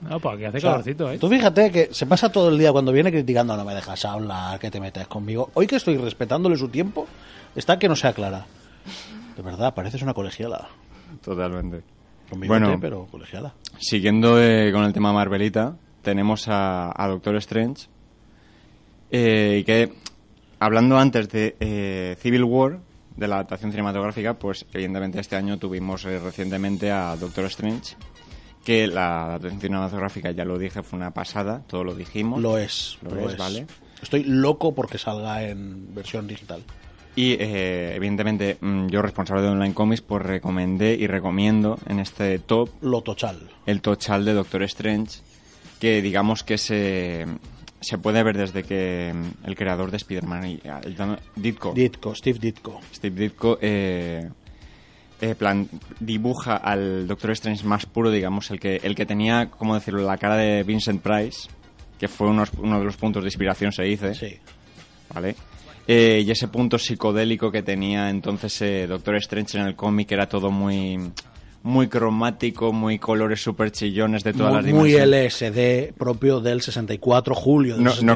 No, pues aquí hace O sea, calorcito, ¿eh? Tú fíjate que se pasa todo el día cuando viene criticando, no me dejas hablar, que te metes conmigo. Hoy que estoy respetándole su tiempo, está que no sea clara. De verdad, pareces una colegiala. totalmente Bueno. pero colegiala. Siguiendo eh, con el tema Marvelita, tenemos a, a Doctor Strange. eh, y que, hablando antes de eh, Civil War, de la adaptación cinematográfica, pues evidentemente este año tuvimos eh, recientemente a Doctor Strange. Que la adaptación cinematográfica, ya lo dije, fue una pasada, todo lo dijimos. Lo es, Lo lo, es, es. vale. Estoy loco porque salga en versión digital. Y eh, evidentemente, mm, yo responsable de Online Comics, pues recomendé y recomiendo en este top Lo tochal. el tochal de Doctor Strange, que digamos que se, se puede ver desde que mm, el creador de Spider-Man, Don- Ditko, Ditko, Steve Ditko. Steve Ditko, eh, eh, plan, dibuja al Doctor Strange más puro, digamos, el que, el que tenía, como decirlo, la cara de Vincent Price, que fue unos- uno de los puntos de inspiración, se dice. Sí. ¿vale? Eh, y ese punto psicodélico que tenía entonces eh, Doctor Strange en el cómic era todo muy muy cromático, muy colores super chillones de todas Muy, las muy dimensiones. LSD propio del 64, julio del No, 64.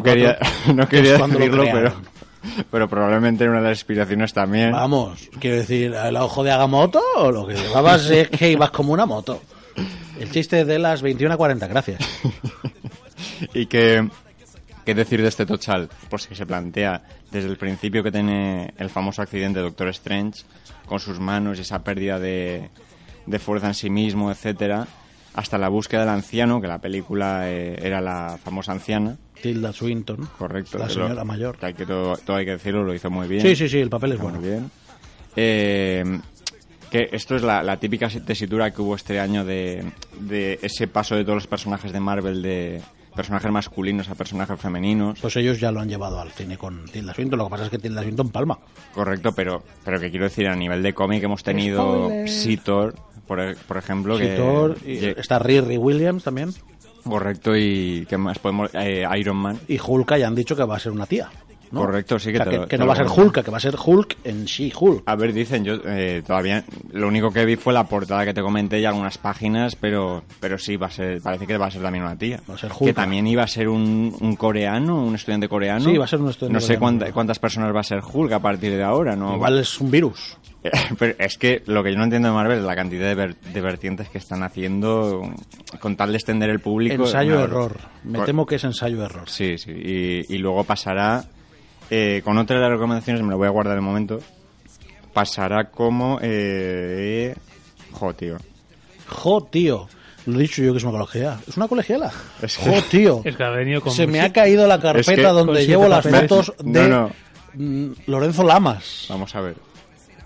no quería, no quería decirlo, pero, pero probablemente en una de las inspiraciones también. Vamos, quiero decir, el ojo de Agamotto o lo que llevabas es que ibas como una moto. El chiste de las 21 a 40, gracias. y que ¿Qué decir de este Tochal? Pues que se plantea desde el principio que tiene el famoso accidente de Doctor Strange, con sus manos y esa pérdida de, de fuerza en sí mismo, etcétera, hasta la búsqueda del anciano, que la película eh, era la famosa anciana. Tilda Swinton. Correcto. La señora lo- mayor. que hay que todo, todo hay que decirlo, lo hizo muy bien. Sí, sí, sí, el papel es Muy bueno. bien. Eh, que esto es la, la típica tesitura que hubo este año de, de ese paso de todos los personajes de Marvel de personajes masculinos a personajes femeninos. Pues ellos ya lo han llevado al cine con Tilda Swinton. Lo que pasa es que Tilda Swinton palma. Correcto, pero, pero que quiero decir, a nivel de cómic hemos tenido. Sitor, por, e- por ejemplo, que... Thor, y que- está Riri Williams también. correcto, y que más podemos... eh, Iron Man. Y Hulk ya han dicho que va a ser una tía. ¿No? Correcto, sí que O sea, te que, lo- que te no lo va a ser. Hulk, que va a ser Hulk en She-Hulk. A ver, dicen, yo eh, todavía lo único que vi fue la portada que te comenté y algunas páginas, pero pero sí va a ser, parece que va a ser también una tía. Va a ser que Hulk. también iba a ser un, un coreano, un estudiante coreano. Sí, va a ser un estudiante No sé cuánta- cuántas personas va a ser Hulk a partir de ahora, ¿no? Igual es un virus. Pero es que lo que yo no entiendo de Marvel es la cantidad de, ver- de vertientes que están haciendo con tal de extender el público. Ensayo-error. Me temo que es ensayo-error. Sí, sí. Y, y luego pasará eh, con otra de las recomendaciones, me lo voy a guardar de momento. Pasará como. Eh, jo, tío. Jo, tío. Lo he dicho yo que es una colegiala. Es una colegiala. Es que- Jo, tío. Es que ha venido con Se me ha caído la carpeta Es que- con donde llevo las papeles. fotos de No, no. mm, Lorenzo Lamas. Vamos a ver.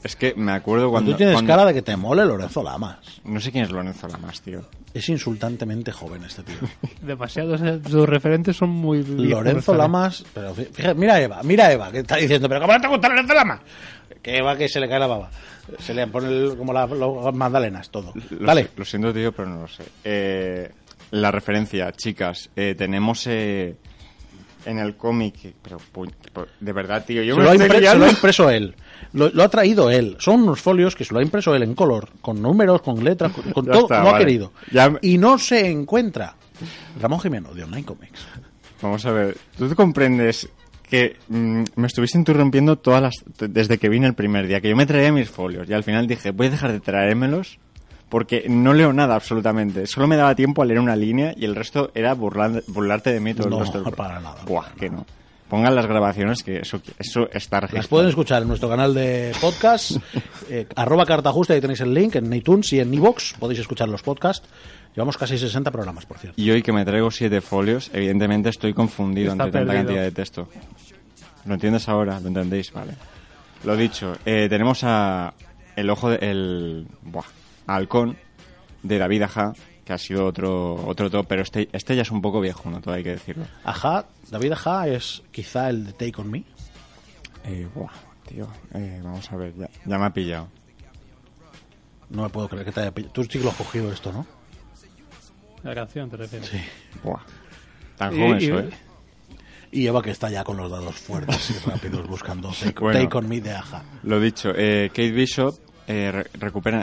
Es que me acuerdo cuando. Tú tienes cuando- cara de que te mole Lorenzo Lamas. No sé quién es Lorenzo Lamas, tío. Es insultantemente joven este tío. Demasiados. Sus referentes son muy. Lorenzo. Lamas. Pero fíjate, mira a Eva, mira a Eva, que está diciendo, pero ¿cómo no te gusta Lorenzo Lamas? Que Eva que se le cae la baba. Se le pone el- como la- las magdalenas, todo. Lo, Dale. Lo siento, tío, pero no lo sé. Eh, la referencia, chicas. eh, tenemos eh, en el cómic. Pero, pu- de verdad, tío, yo Se me lo, ha estoy impre- se lo ha impreso él. Lo, lo ha traído él. Son unos folios que se lo ha impreso él en color, con números, con letras, con, todo está, ha querido. Ya Y no se encuentra. Ramón Jimeno, de Online Comics. Vamos a ver, ¿tú te comprendes que mm, me estuviste interrumpiendo todas las desde que vine el primer día, que yo me traía mis folios y al final dije, voy a dejar de traérmelos porque no leo nada absolutamente. Solo me daba tiempo a leer una línea y el resto era burlar- burlarte de mí todo No, el resto del para nada. Buah, que no. Pongan las grabaciones que eso, eso está registrado. Las pueden escuchar en nuestro canal de podcast, eh, arroba carta justa, ahí tenéis el link, en iTunes y en iVoox podéis escuchar los podcasts. Llevamos casi 60 programas, por cierto. Y hoy que me traigo siete folios, evidentemente estoy confundido Está ante tanta cantidad de texto. ¿Lo entiendes ahora? ¿Lo entendéis? Vale. Lo dicho, eh, tenemos a el ojo de, el buah, halcón de David Aja, que ha sido otro otro top, pero este este ya es un poco viejo, no todo hay que decirlo. Ajá, David Ajá es quizá el de Take On Me. Eh, buah, tío, eh, vamos a ver, ya, ya me ha pillado. No me puedo creer que te haya pillado. Tú sí que lo has cogido esto, ¿no? La canción, te refieres. Sí. Buah. Tan Y- joven y- soy. Y Eva que está ya con los dados fuertes y rápidos buscando Take, Bueno. Take On Me de Aja. Lo dicho, eh, Kate Bishop eh,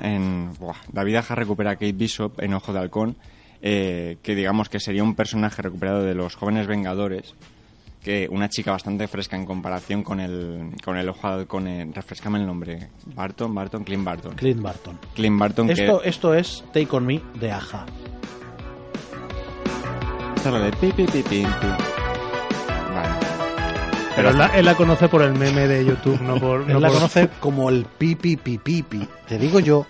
en. buah, David Aja recupera a Kate Bishop en Ojo de Halcón, eh, que digamos que sería un personaje recuperado de los jóvenes Vengadores. Que una chica bastante fresca en comparación con el, con el Ojo de Halcón. eh, refrescame el nombre. Barton, Barton, Clint Barton. Clint Barton. Clint Barton, que. Esto, esto es Take On Me de Aja. Esta es la de pi, pi, pi, pi, pi. Vale. Pero él la, él la conoce por el meme de YouTube, no por. Él no la por- conoce como el pipi pipi pi. Te digo yo,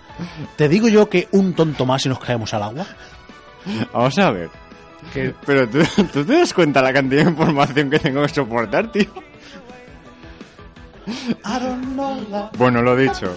te digo yo que un tonto más y nos caemos al agua. Vamos a ver. Pero ¿tú, tú te das cuenta la cantidad de información que tengo que soportar, tío. Bueno, lo dicho.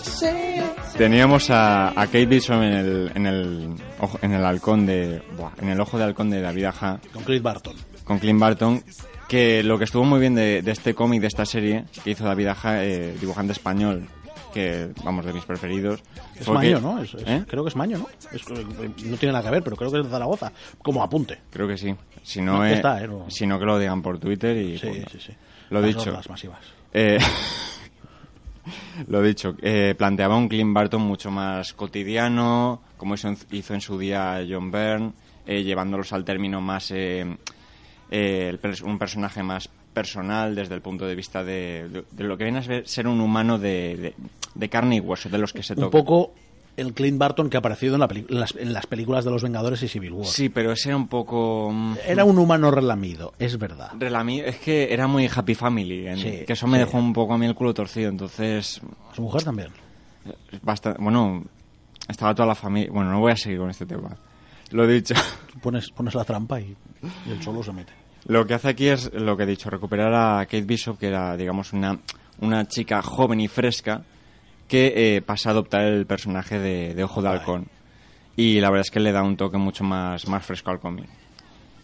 Teníamos a, a Kate Bishop en el, en el, ojo- en el halcón de, en el ojo de halcón de David Aja, Con Clint Barton. con Clint Barton, que lo que estuvo muy bien de, de este cómic, de esta serie, que hizo David Aja, eh, dibujante español, que, vamos, de mis preferidos. Es fue Maño, ¿no? Es- es- ¿Eh? Creo que es Maño, ¿no? Es- eh, no tiene nada que ver, pero creo que es de Zaragoza. Como apunte. Creo que sí. Si no, No, eh, está, eh, no. si no que lo digan por Twitter y Sí, punto. sí, sí. Lo Las dicho. masivas. Lo dicho, planteaba un Clint Barton mucho más cotidiano, como hizo en, hizo en su día John Byrne, eh, llevándolos al término más... eh, eh, un personaje más personal desde el punto de vista de, de- de lo que viene a ser- un humano de, de- carne y hueso, de los que se Un toca. poco el Clint Barton que ha aparecido en, la las, en las películas de los Vengadores y Civil War. Sí, pero ese era un poco... mm, Era un humano relamido, es verdad. relami- Es que era muy happy family, en- Sí, que eso me sí. dejó un poco a mí el culo torcido, entonces... Su mujer también. Basta, bueno, estaba toda la familia... Bueno, no voy a seguir con este tema. Lo dicho. Pones, pones la trampa y, y él solo se mete. Lo que hace aquí es lo que he dicho, recuperar a Kate Bishop, que era, digamos, una, una chica joven y fresca que eh, pasa a adoptar el personaje de, de Ojo de Halcón. Y la verdad es que le da un toque mucho más, más fresco al cómic.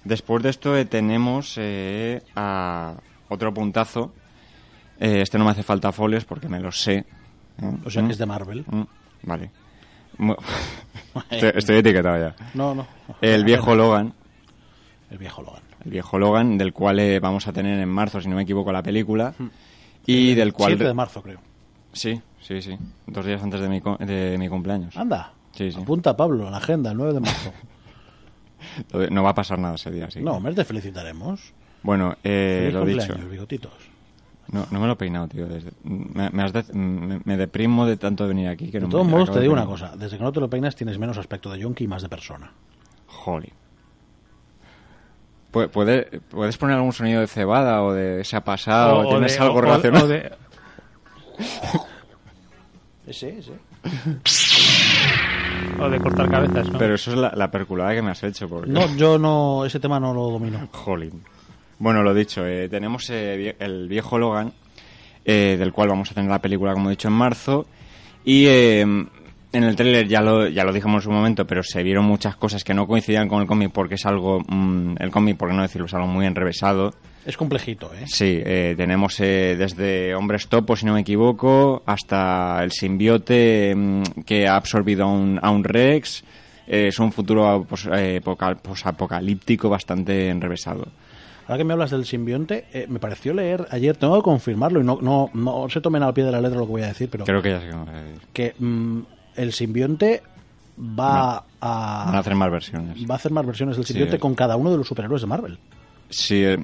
Después de esto eh, tenemos eh, a otro puntazo. Eh, este no me hace falta folios porque me lo sé. ¿eh? O sea ¿Mm? que es de Marvel. Mm, Vale. estoy, estoy etiquetado ya. No, no. El viejo Logan, El viejo Logan. el viejo Logan, del cual eh, vamos a tener en marzo, si no me equivoco, la película. Y del cual... 7 de marzo, creo. Sí, sí, sí. Dos días antes de mi, de mi cumpleaños. Anda. Sí, sí. Apunta, Pablo, la agenda, el 9 de marzo. No va a pasar nada ese día, sí. No, mes te felicitaremos. Bueno, eh, lo cumpleaños, dicho. bigotitos. No, no me lo he peinado, tío. desde- me, me has de- me, me deprimo de tanto venir aquí que no De todos modos, te de digo una cosa. Desde que no te lo peinas tienes menos aspecto de yonki y más de persona. Jolly. Pu- ¿Puede- ¿Puedes poner algún sonido de cebada o de se ha pasado? O- o ¿Tienes de- algo o- o- relacionado? o de- Ese, ese. O de cortar cabezas, ¿no? Pero eso es la, la perculada que me has hecho. Porque... No, yo no, ese tema no lo domino. Jolín. Bueno, lo dicho, eh, tenemos eh, el viejo Logan, eh, del cual vamos a tener la película, como he dicho, en marzo. Y eh, en el tráiler ya lo, ya lo dijimos en su momento, pero se vieron muchas cosas que no coincidían con el cómic porque es algo, mm, el cómic, por qué no decirlo, es algo muy enrevesado. Es complejito, ¿eh? Sí, eh, tenemos eh, desde hombres topo, si no me equivoco, hasta el simbiote mm, que ha absorbido a un, a un Rex. Eh, es un futuro pos- eh, poca- posapocalíptico bastante enrevesado. Ahora que me hablas del simbionte, eh, me pareció leer ayer, tengo que confirmarlo y no, no, no se tomen al pie de la letra lo que voy a decir, pero Creo que ya sé que mm, el simbionte va a, Van a hacer más versiones. va a hacer más versiones del Sí. simbionte con cada uno de los superhéroes de Marvel. Sí. eh,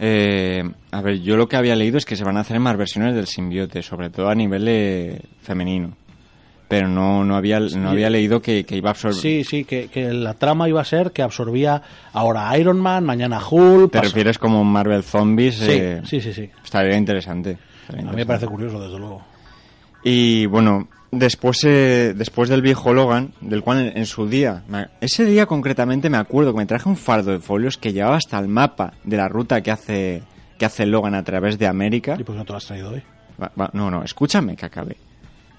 eh, a ver, yo lo que había leído es que se van a hacer más versiones del simbiote, sobre todo a nivel femenino. Pero no, no, había, no había leído que, que iba a absorber. Sí, sí, que, que la trama iba a ser que absorbía ahora Iron Man, mañana Hulk. ¿Te pasa- refieres como Marvel Zombies? Sí, eh, sí, sí, sí. Estaría interesante. estaría A mí me interesante. parece curioso, desde luego. Y bueno, después, eh, después del viejo Logan, del cual en, en su día, ese día concretamente me acuerdo que me traje un fardo de folios que llevaba hasta el mapa de la ruta que hace, que hace Logan a través de América. ¿Y por qué no te lo has traído hoy? Va- va- no, no, escúchame que acabe.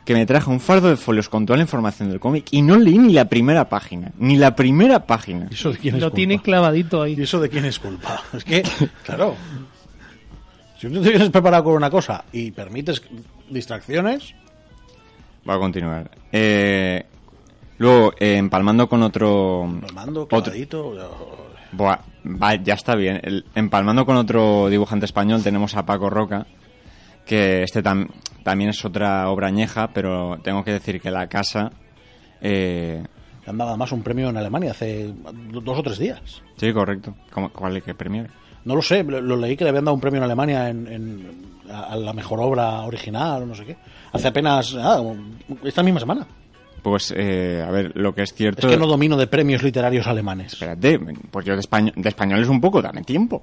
Que me traje un fardo de folios con toda la información del cómic y no leí ni la primera página. Ni la primera página. ¿Y eso de quién es Lo culpa? tiene clavadito ahí. ¿Y eso de quién es culpa? Es que, claro, si tú te vienes preparado con una cosa y permites distracciones, Va a continuar. Eh, luego, eh, empalmando con otro... lo mando otro, clavadito. Buah, va, ya está bien. El- empalmando con otro dibujante español tenemos a Paco Roca, que este tam- también es otra obra añeja, pero tengo que decir que la casa... Eh, Le han dado además un premio en Alemania hace dos o tres días. sí, correcto. ¿Cómo- ¿Cuál es que premio? No lo sé, lo, leí que le habían dado un premio en Alemania en, en- a, la mejor obra original o no sé qué. Hace apenas, ah, esta misma semana. Pues, eh, a ver, lo que es cierto... Es que no domino de premios literarios alemanes. Espérate, pues yo de, español, de español es un poco, dame tiempo.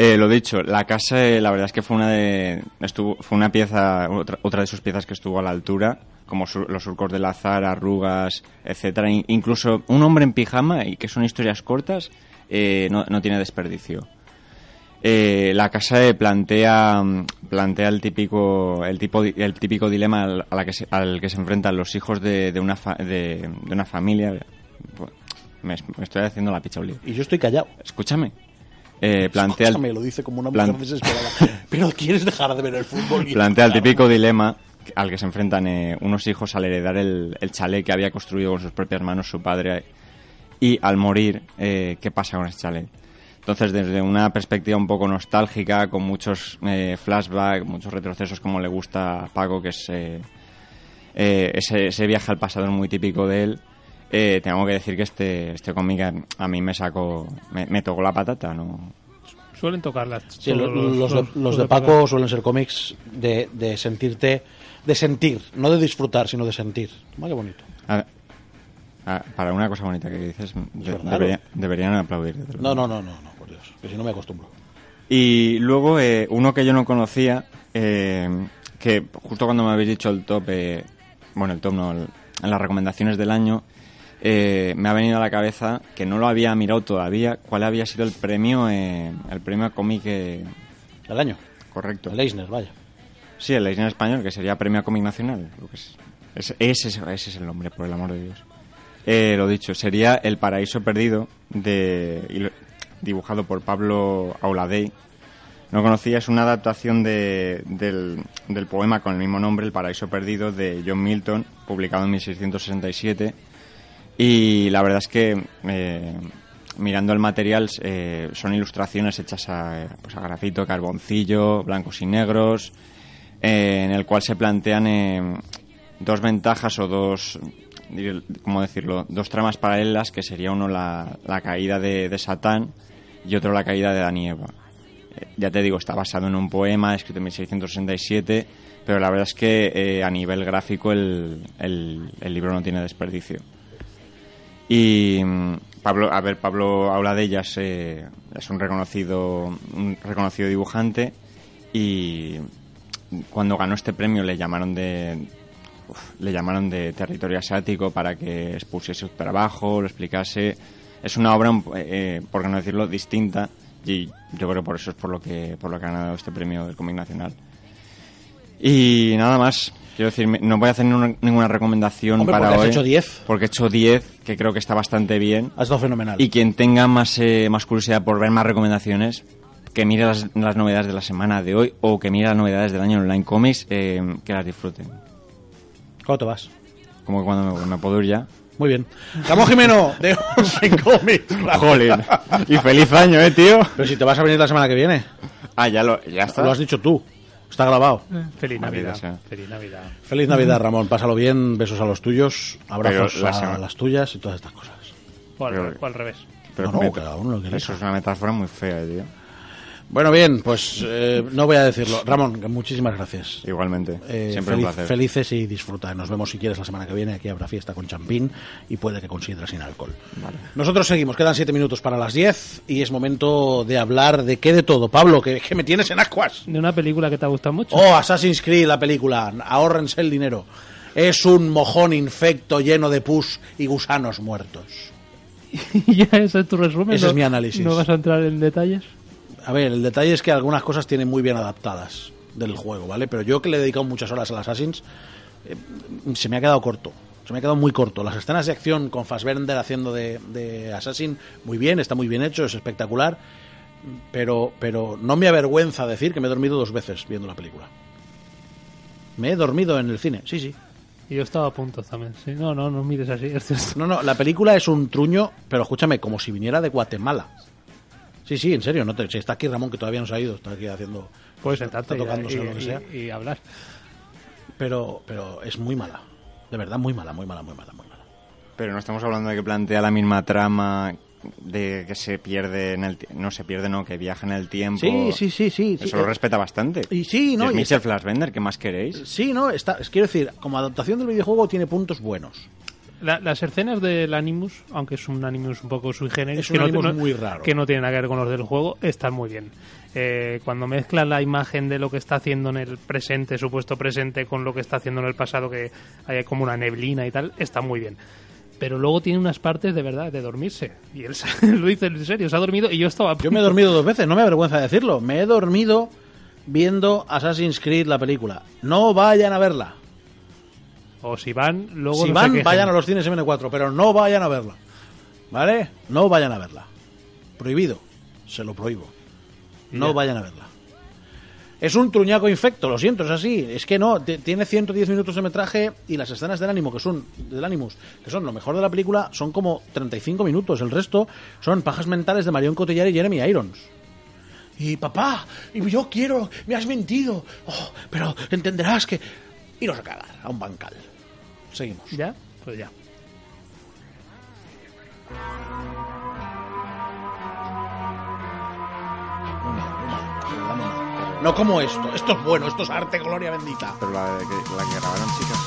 Eh, lo dicho, la casa, eh, la verdad es que fue una de, estuvo, fue una pieza, otra, otra de sus piezas que estuvo a la altura, como los surcos del azar, arrugas, etcétera. In- incluso un hombre en pijama y que son historias cortas, eh, no, no tiene desperdicio. Eh, la casa eh, plantea plantea el típico el tipo el típico dilema al, a la que se, al que se enfrentan los hijos de, de una fa- de, de una familia me, me estoy haciendo la picha. Y yo estoy callado. escúchame eh, plantea el, Escúchame, lo dice como una plan- mujer desesperada. Pero ¿quieres dejar de ver el fútbol? Plantea el típico dilema al que se enfrentan eh, unos hijos al heredar el, el chalet que había construido con sus propias manos su padre y al morir, eh, ¿qué pasa con ese chalet? Entonces, desde una perspectiva un poco nostálgica, con muchos eh, flashbacks, muchos retrocesos, como le gusta a Paco, que es ese, ese viaje al pasado es muy típico de él, eh, tengo que decir que este, este cómic a, mí me sacó, me, me tocó la patata, ¿no? Suelen tocarlas. Sí, lo- los, de, los de Paco suelen ser cómics de, de sentirte, de sentir, no de disfrutar, sino de sentir. Qué bonito. A- a- para una cosa bonita que dices, de- verdad, debería- deberían aplaudir. No, no, no, no, no, por Dios, que si no me acostumbro. Y luego eh, uno que yo no conocía, eh, que justo cuando me habéis dicho el top, eh, bueno, el top no, el- en las recomendaciones del año, eh, me ha venido a la cabeza que no lo había mirado todavía, cuál había sido el premio, eh, el premio a cómic eh, El año, correcto. el Eisner, vaya. Sí, el Eisner español, que sería premio a cómic nacional. Lo que es, es- ese, es- ese es el nombre, por el amor de Dios. Eh, lo dicho, sería El Paraíso Perdido, de, dibujado por Pablo Auladey. No conocía, es una adaptación de- del, del poema con el mismo nombre, El Paraíso Perdido, de John Milton, publicado en 1667. Y la verdad es que, eh, mirando el material, eh, son ilustraciones hechas a, eh, pues a grafito, carboncillo, blancos y negros, en el cual se plantean dos ventajas o dos, ¿cómo decirlo? Dos tramas paralelas, que sería uno la, la caída de, de Satán y otro la caída de Adán y Eva. Eh, ya te digo, está basado en un poema escrito en 1667, pero la verdad es que a nivel gráfico el libro no tiene desperdicio. Y mm, Pablo, a ver, Pablo habla de ellas, eh, es un reconocido, un reconocido dibujante y cuando ganó este premio le llamaron de uf, le llamaron de territorio asiático para que expusiese su trabajo, lo explicase. Es una obra, un- eh, por qué no decirlo, distinta y yo creo que por eso es por lo que por lo que ha ganado este premio del cómic nacional. Y nada más. Quiero decir, no voy a hacer ninguna, recomendación Hombre, para porque has hoy. hecho 10. Porque he hecho 10, que creo que está bastante bien. Ha estado fenomenal. Y quien tenga más, eh, más curiosidad por ver más recomendaciones, que mire las, las novedades de la semana de hoy o que mire las novedades del año Online Comics, eh, que las disfruten. ¿Cómo te vas? Como que cuando me, me puedo ir ya. Muy bien. Ramón Jimeno, de Onsen Comics. Jolín. Y feliz año, eh, tío. Pero si te vas a venir la semana que viene, Ah, ya lo, ya está. lo has dicho tú. Está grabado. Feliz Maldita Navidad. sea. Feliz Navidad. Feliz Navidad, Ramón. Pásalo bien. Besos a los tuyos. Abrazos la a semana- las tuyas y todas estas cosas. O al, Pero- o al revés. Pero No, no, cada uno lo que. Eso es una metáfora muy fea, tío. Bueno, bien, pues eh, no voy a decirlo. Ramón, muchísimas gracias. Igualmente. Eh, Siempre feliz- un placer. Felices y disfruta. Nos vemos si quieres la semana que viene. Aquí habrá fiesta con champín y puede que consideres sin alcohol. Nosotros seguimos. Quedan siete minutos para las 10 y es momento de hablar de qué de todo. Pablo, que, que me tienes en ascuas. De una película que te ha gustado mucho. Oh, Assassin's Creed, la película. Ahórrense el dinero. Es un mojón infecto lleno de pus y gusanos muertos. ya ese es tu resumen. Ese ¿no? es mi análisis. ¿No vas a entrar en detalles? A ver, el detalle es que algunas cosas tienen muy bien adaptadas del juego, ¿vale? Pero yo que le he dedicado muchas horas al Assassin's, eh, se me ha quedado corto. Se me ha quedado muy corto. Las escenas de acción con Fassbender haciendo de, de Assassin, muy bien, está muy bien hecho, es espectacular. Pero, pero no me avergüenza decir que me he dormido dos veces viendo la película. Me he dormido en el cine, sí, sí. Y yo estaba a punto también. Sí, no, no, no mires así. es. No, no, la película es un truño, pero escúchame, como si viniera de Guatemala. Sí, sí, en serio, no te, si está aquí Ramón, que todavía no se ha ido, está aquí haciendo... Está, está y- tocándose y, o lo que sea. y hablar. Pero, pero es muy mala. De verdad, muy mala, muy mala, muy mala, muy mala. Pero no estamos hablando de que plantea la misma trama de que se pierde en el no se pierde no que viaja en el tiempo Sí, sí, sí, sí. sí, eso lo eh, respeta bastante y sí, ¿no? es y Michel está- Fassbender ¿qué más queréis? Sí, no, está, es- quiero decir, como adaptación del videojuego tiene puntos buenos. La- las escenas del Animus, aunque es un Animus un poco sui generis, Es un que, no, Animus no- muy raro. que no tiene nada que ver con los del juego, están muy bien. Eh, cuando mezclan la imagen de lo que está haciendo en el presente, supuesto presente, con lo que está haciendo en el pasado, que hay como una neblina y tal, está muy bien. Pero luego tiene unas partes de verdad de dormirse. Y él lo dice en serio, se ha dormido y yo estaba. Yo me he dormido dos veces, no me avergüenza decirlo. Me he dormido viendo Assassin's Creed, la película. No vayan a verla. O si van, luego. si no van, vayan a los cines M4, pero no vayan a verla. ¿Vale? No vayan a verla. Prohibido. Se lo prohíbo. No Ya. vayan a verla. Es un truñaco infecto, lo siento, es así. Es que no, tiene 110 minutos de metraje y las escenas del ánimo que son del Animus, que son lo mejor de la película, son como 35 minutos. El resto son pajas mentales de Marion Cotillard y Jeremy Irons. Y papá, y yo quiero, me has mentido. Oh, pero entenderás que iros a cagar a un bancal. Seguimos. ¿Ya? Pues ya. No como esto. Esto es bueno, esto es arte, gloria bendita. Pero la, de que, la que grabaron chicas.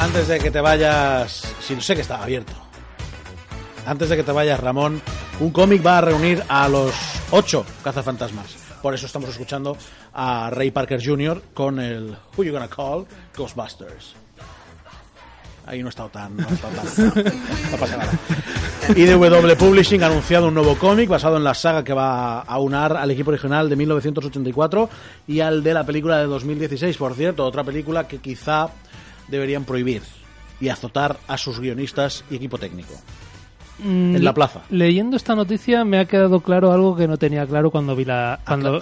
Antes de que te vayas, si no sé que estaba abierto. Antes de que te vayas, Ramón, un cómic va a reunir a los ocho cazafantasmas. Por eso estamos escuchando a Ray Parker Jr. con el Who You Gonna Call Ghostbusters. Ahí no he estado tan. No, pasa nada. Publishing ha anunciado un nuevo cómic basado en la saga que va a unar al equipo original de 1984 y al de la película de 2016. Por cierto, otra película que quizá deberían prohibir y azotar a sus guionistas y equipo técnico. Mm, En la plaza. Leyendo esta noticia me ha quedado claro algo que no tenía claro cuando vi la cuando,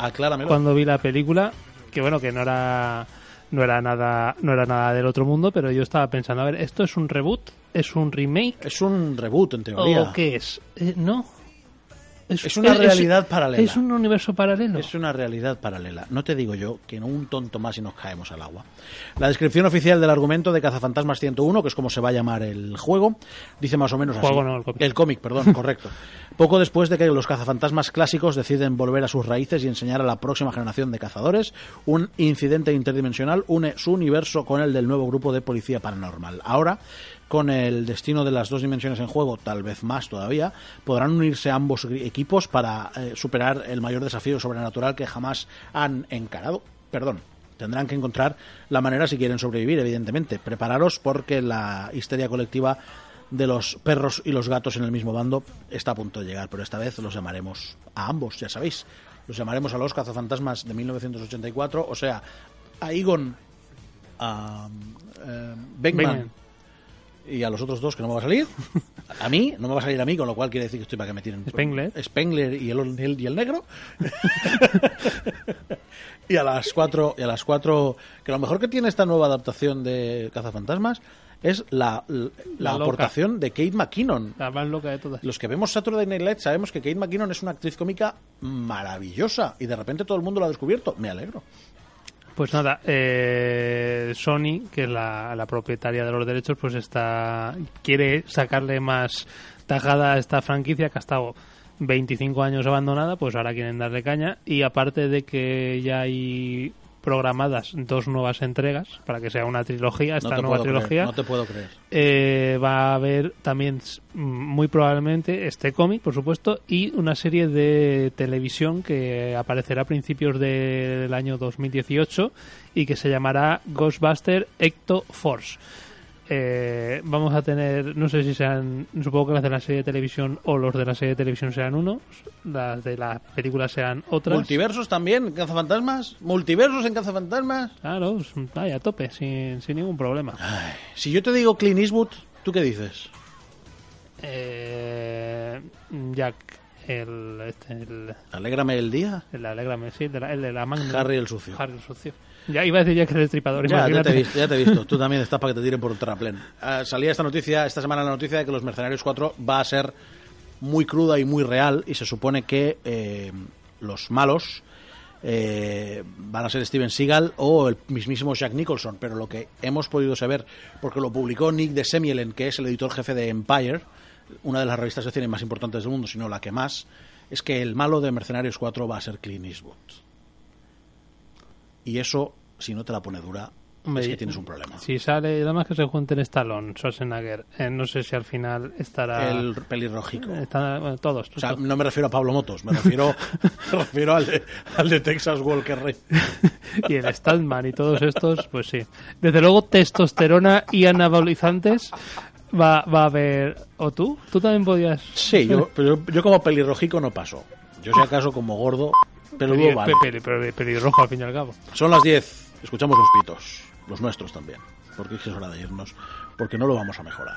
cuando vi la película, que bueno, que no era no era nada no era nada del otro mundo, pero yo estaba pensando, a ver, esto es un reboot, es un remake Es un reboot, en teoría. o qué es? Eh, no. Es una realidad paralela. Es un universo paralelo. Es una realidad paralela. No te digo yo que no un tonto más y nos caemos al agua. La descripción oficial del argumento de Cazafantasmas 101, que es como se va a llamar el juego, dice más o menos así. Juego no, el cómic. El cómic, perdón, correcto. Poco después de que los cazafantasmas clásicos deciden volver a sus raíces y enseñar a la próxima generación de cazadores, un incidente interdimensional une su universo con el del nuevo grupo de policía paranormal. Ahora, con el destino de las dos dimensiones en juego, tal vez más todavía, podrán unirse ambos equipos para eh, superar el mayor desafío sobrenatural que jamás han encarado. Perdón. Tendrán que encontrar la manera si quieren sobrevivir, evidentemente. Prepararos porque la histeria colectiva de los perros y los gatos en el mismo bando está a punto de llegar, pero esta vez los llamaremos a ambos, ya sabéis. Los llamaremos a los cazafantasmas de 1984, o sea, a Egon, a eh, Beckman, Beckman. Y a los otros dos que no me va a salir. A mí, no me va a salir a mí, con lo cual quiere decir que estoy para que me tiren. Spengler. Spengler y el, el- y el negro. y a las cuatro, y a las cuatro, que lo mejor que tiene esta nueva adaptación de Cazafantasmas es la, la, La aportación de Kate McKinnon. La más loca de todas. Los que vemos Saturday Night Live sabemos que Kate McKinnon es una actriz cómica maravillosa y de repente todo el mundo lo ha descubierto. Me alegro. Pues nada, eh, Sony, que es la, la propietaria de los derechos, pues está quiere sacarle más tajada a esta franquicia que ha estado 25 años abandonada, pues ahora quieren darle caña. Y aparte de que ya hay programadas dos nuevas entregas para que sea una trilogía, esta nueva creer, trilogía, no te puedo creer. eh, va a haber también mm, muy probablemente este cómic, por supuesto, y una serie de televisión que aparecerá a principios de- del año 2018 y que se llamará Ghostbuster Ecto Force. Eh, vamos a tener, no sé si sean, supongo que las de la serie de televisión o los de la serie de televisión sean unos, las de la película sean otras. ¿Multiversos también? ¿Cazafantasmas? ¿Multiversos en Cazafantasmas? Claro, vaya, a tope, sin, sin ningún problema. Si yo te digo Clint Eastwood, ¿tú qué dices? Eh, Jack, el, este, el, Alégrame el día. el Alégrame, sí, el de la, el de la Magnum. Harry el sucio. Harry el sucio. Ya iba a decir Jack el Destripador, Ya, ya te, he visto, ya te he visto. Tú también estás para que te tiren por un terraplén. Ah, salía esta noticia, esta semana la noticia de que Los Mercenarios 4 va a ser muy cruda y muy real y se supone que eh, los malos eh, van a ser Steven Seagal o el mismísimo Jack Nicholson. Pero lo que hemos podido saber, porque lo publicó Nick de Semielen, que es el editor jefe de Empire, una de las revistas de cine más importantes del mundo, si no la que más, es que el malo de Mercenarios 4 va a ser Clint Eastwood. Y eso, si no te la pone dura, es que tienes un problema. Si sale, nada más que se junten Stallone, Schwarzenegger, eh, no sé si al final estará... El pelirrojico. Está, bueno, todos. O sea, no me refiero a Pablo Motos, me refiero, me refiero al, de, al de Texas Walker Rey. y el Stallman y todos estos, pues sí. Desde luego, testosterona y anabolizantes va, va a haber... ¿O tú? ¿Tú también podías...? Sí, yo, pero yo, como pelirrojico no paso. Yo si acaso como gordo, pero Peli- vale. pe- peli- pelirrojo, al fin y al cabo. Son las 10, escuchamos los pitos, los nuestros también, porque es hora de irnos, porque no lo vamos a mejorar.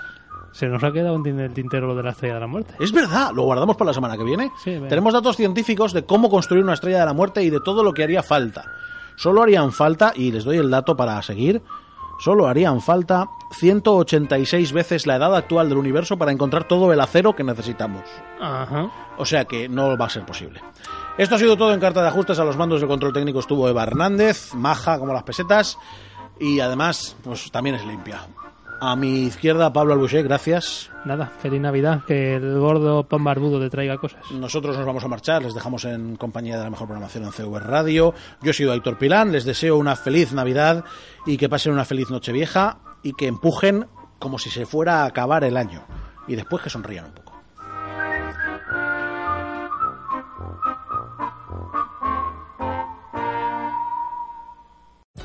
Se nos ha quedado en el tintero lo de la estrella de la muerte. Es verdad, lo guardamos para la semana que viene. Sí. Tenemos datos científicos de cómo construir una estrella de la muerte y de todo lo que haría falta. Solo harían falta, y les doy el dato para seguir, solo harían falta 186 veces la edad actual del universo para encontrar todo el acero que necesitamos. Ajá. O sea que no va a ser posible. Esto ha sido todo en carta de ajustes. A los mandos del control técnico estuvo Eva Hernández, maja como las pesetas, y además, pues también es limpia. A mi izquierda, Pablo Albuché, gracias. Nada, feliz Navidad, que el gordo pan barbudo te traiga cosas. Nosotros nos vamos a marchar, les dejamos en compañía de la mejor programación en CV Radio. Yo he sido Aitor Pilán, les deseo una feliz Navidad y que pasen una feliz Nochevieja y que empujen como si se fuera a acabar el año y después que sonrían un poco.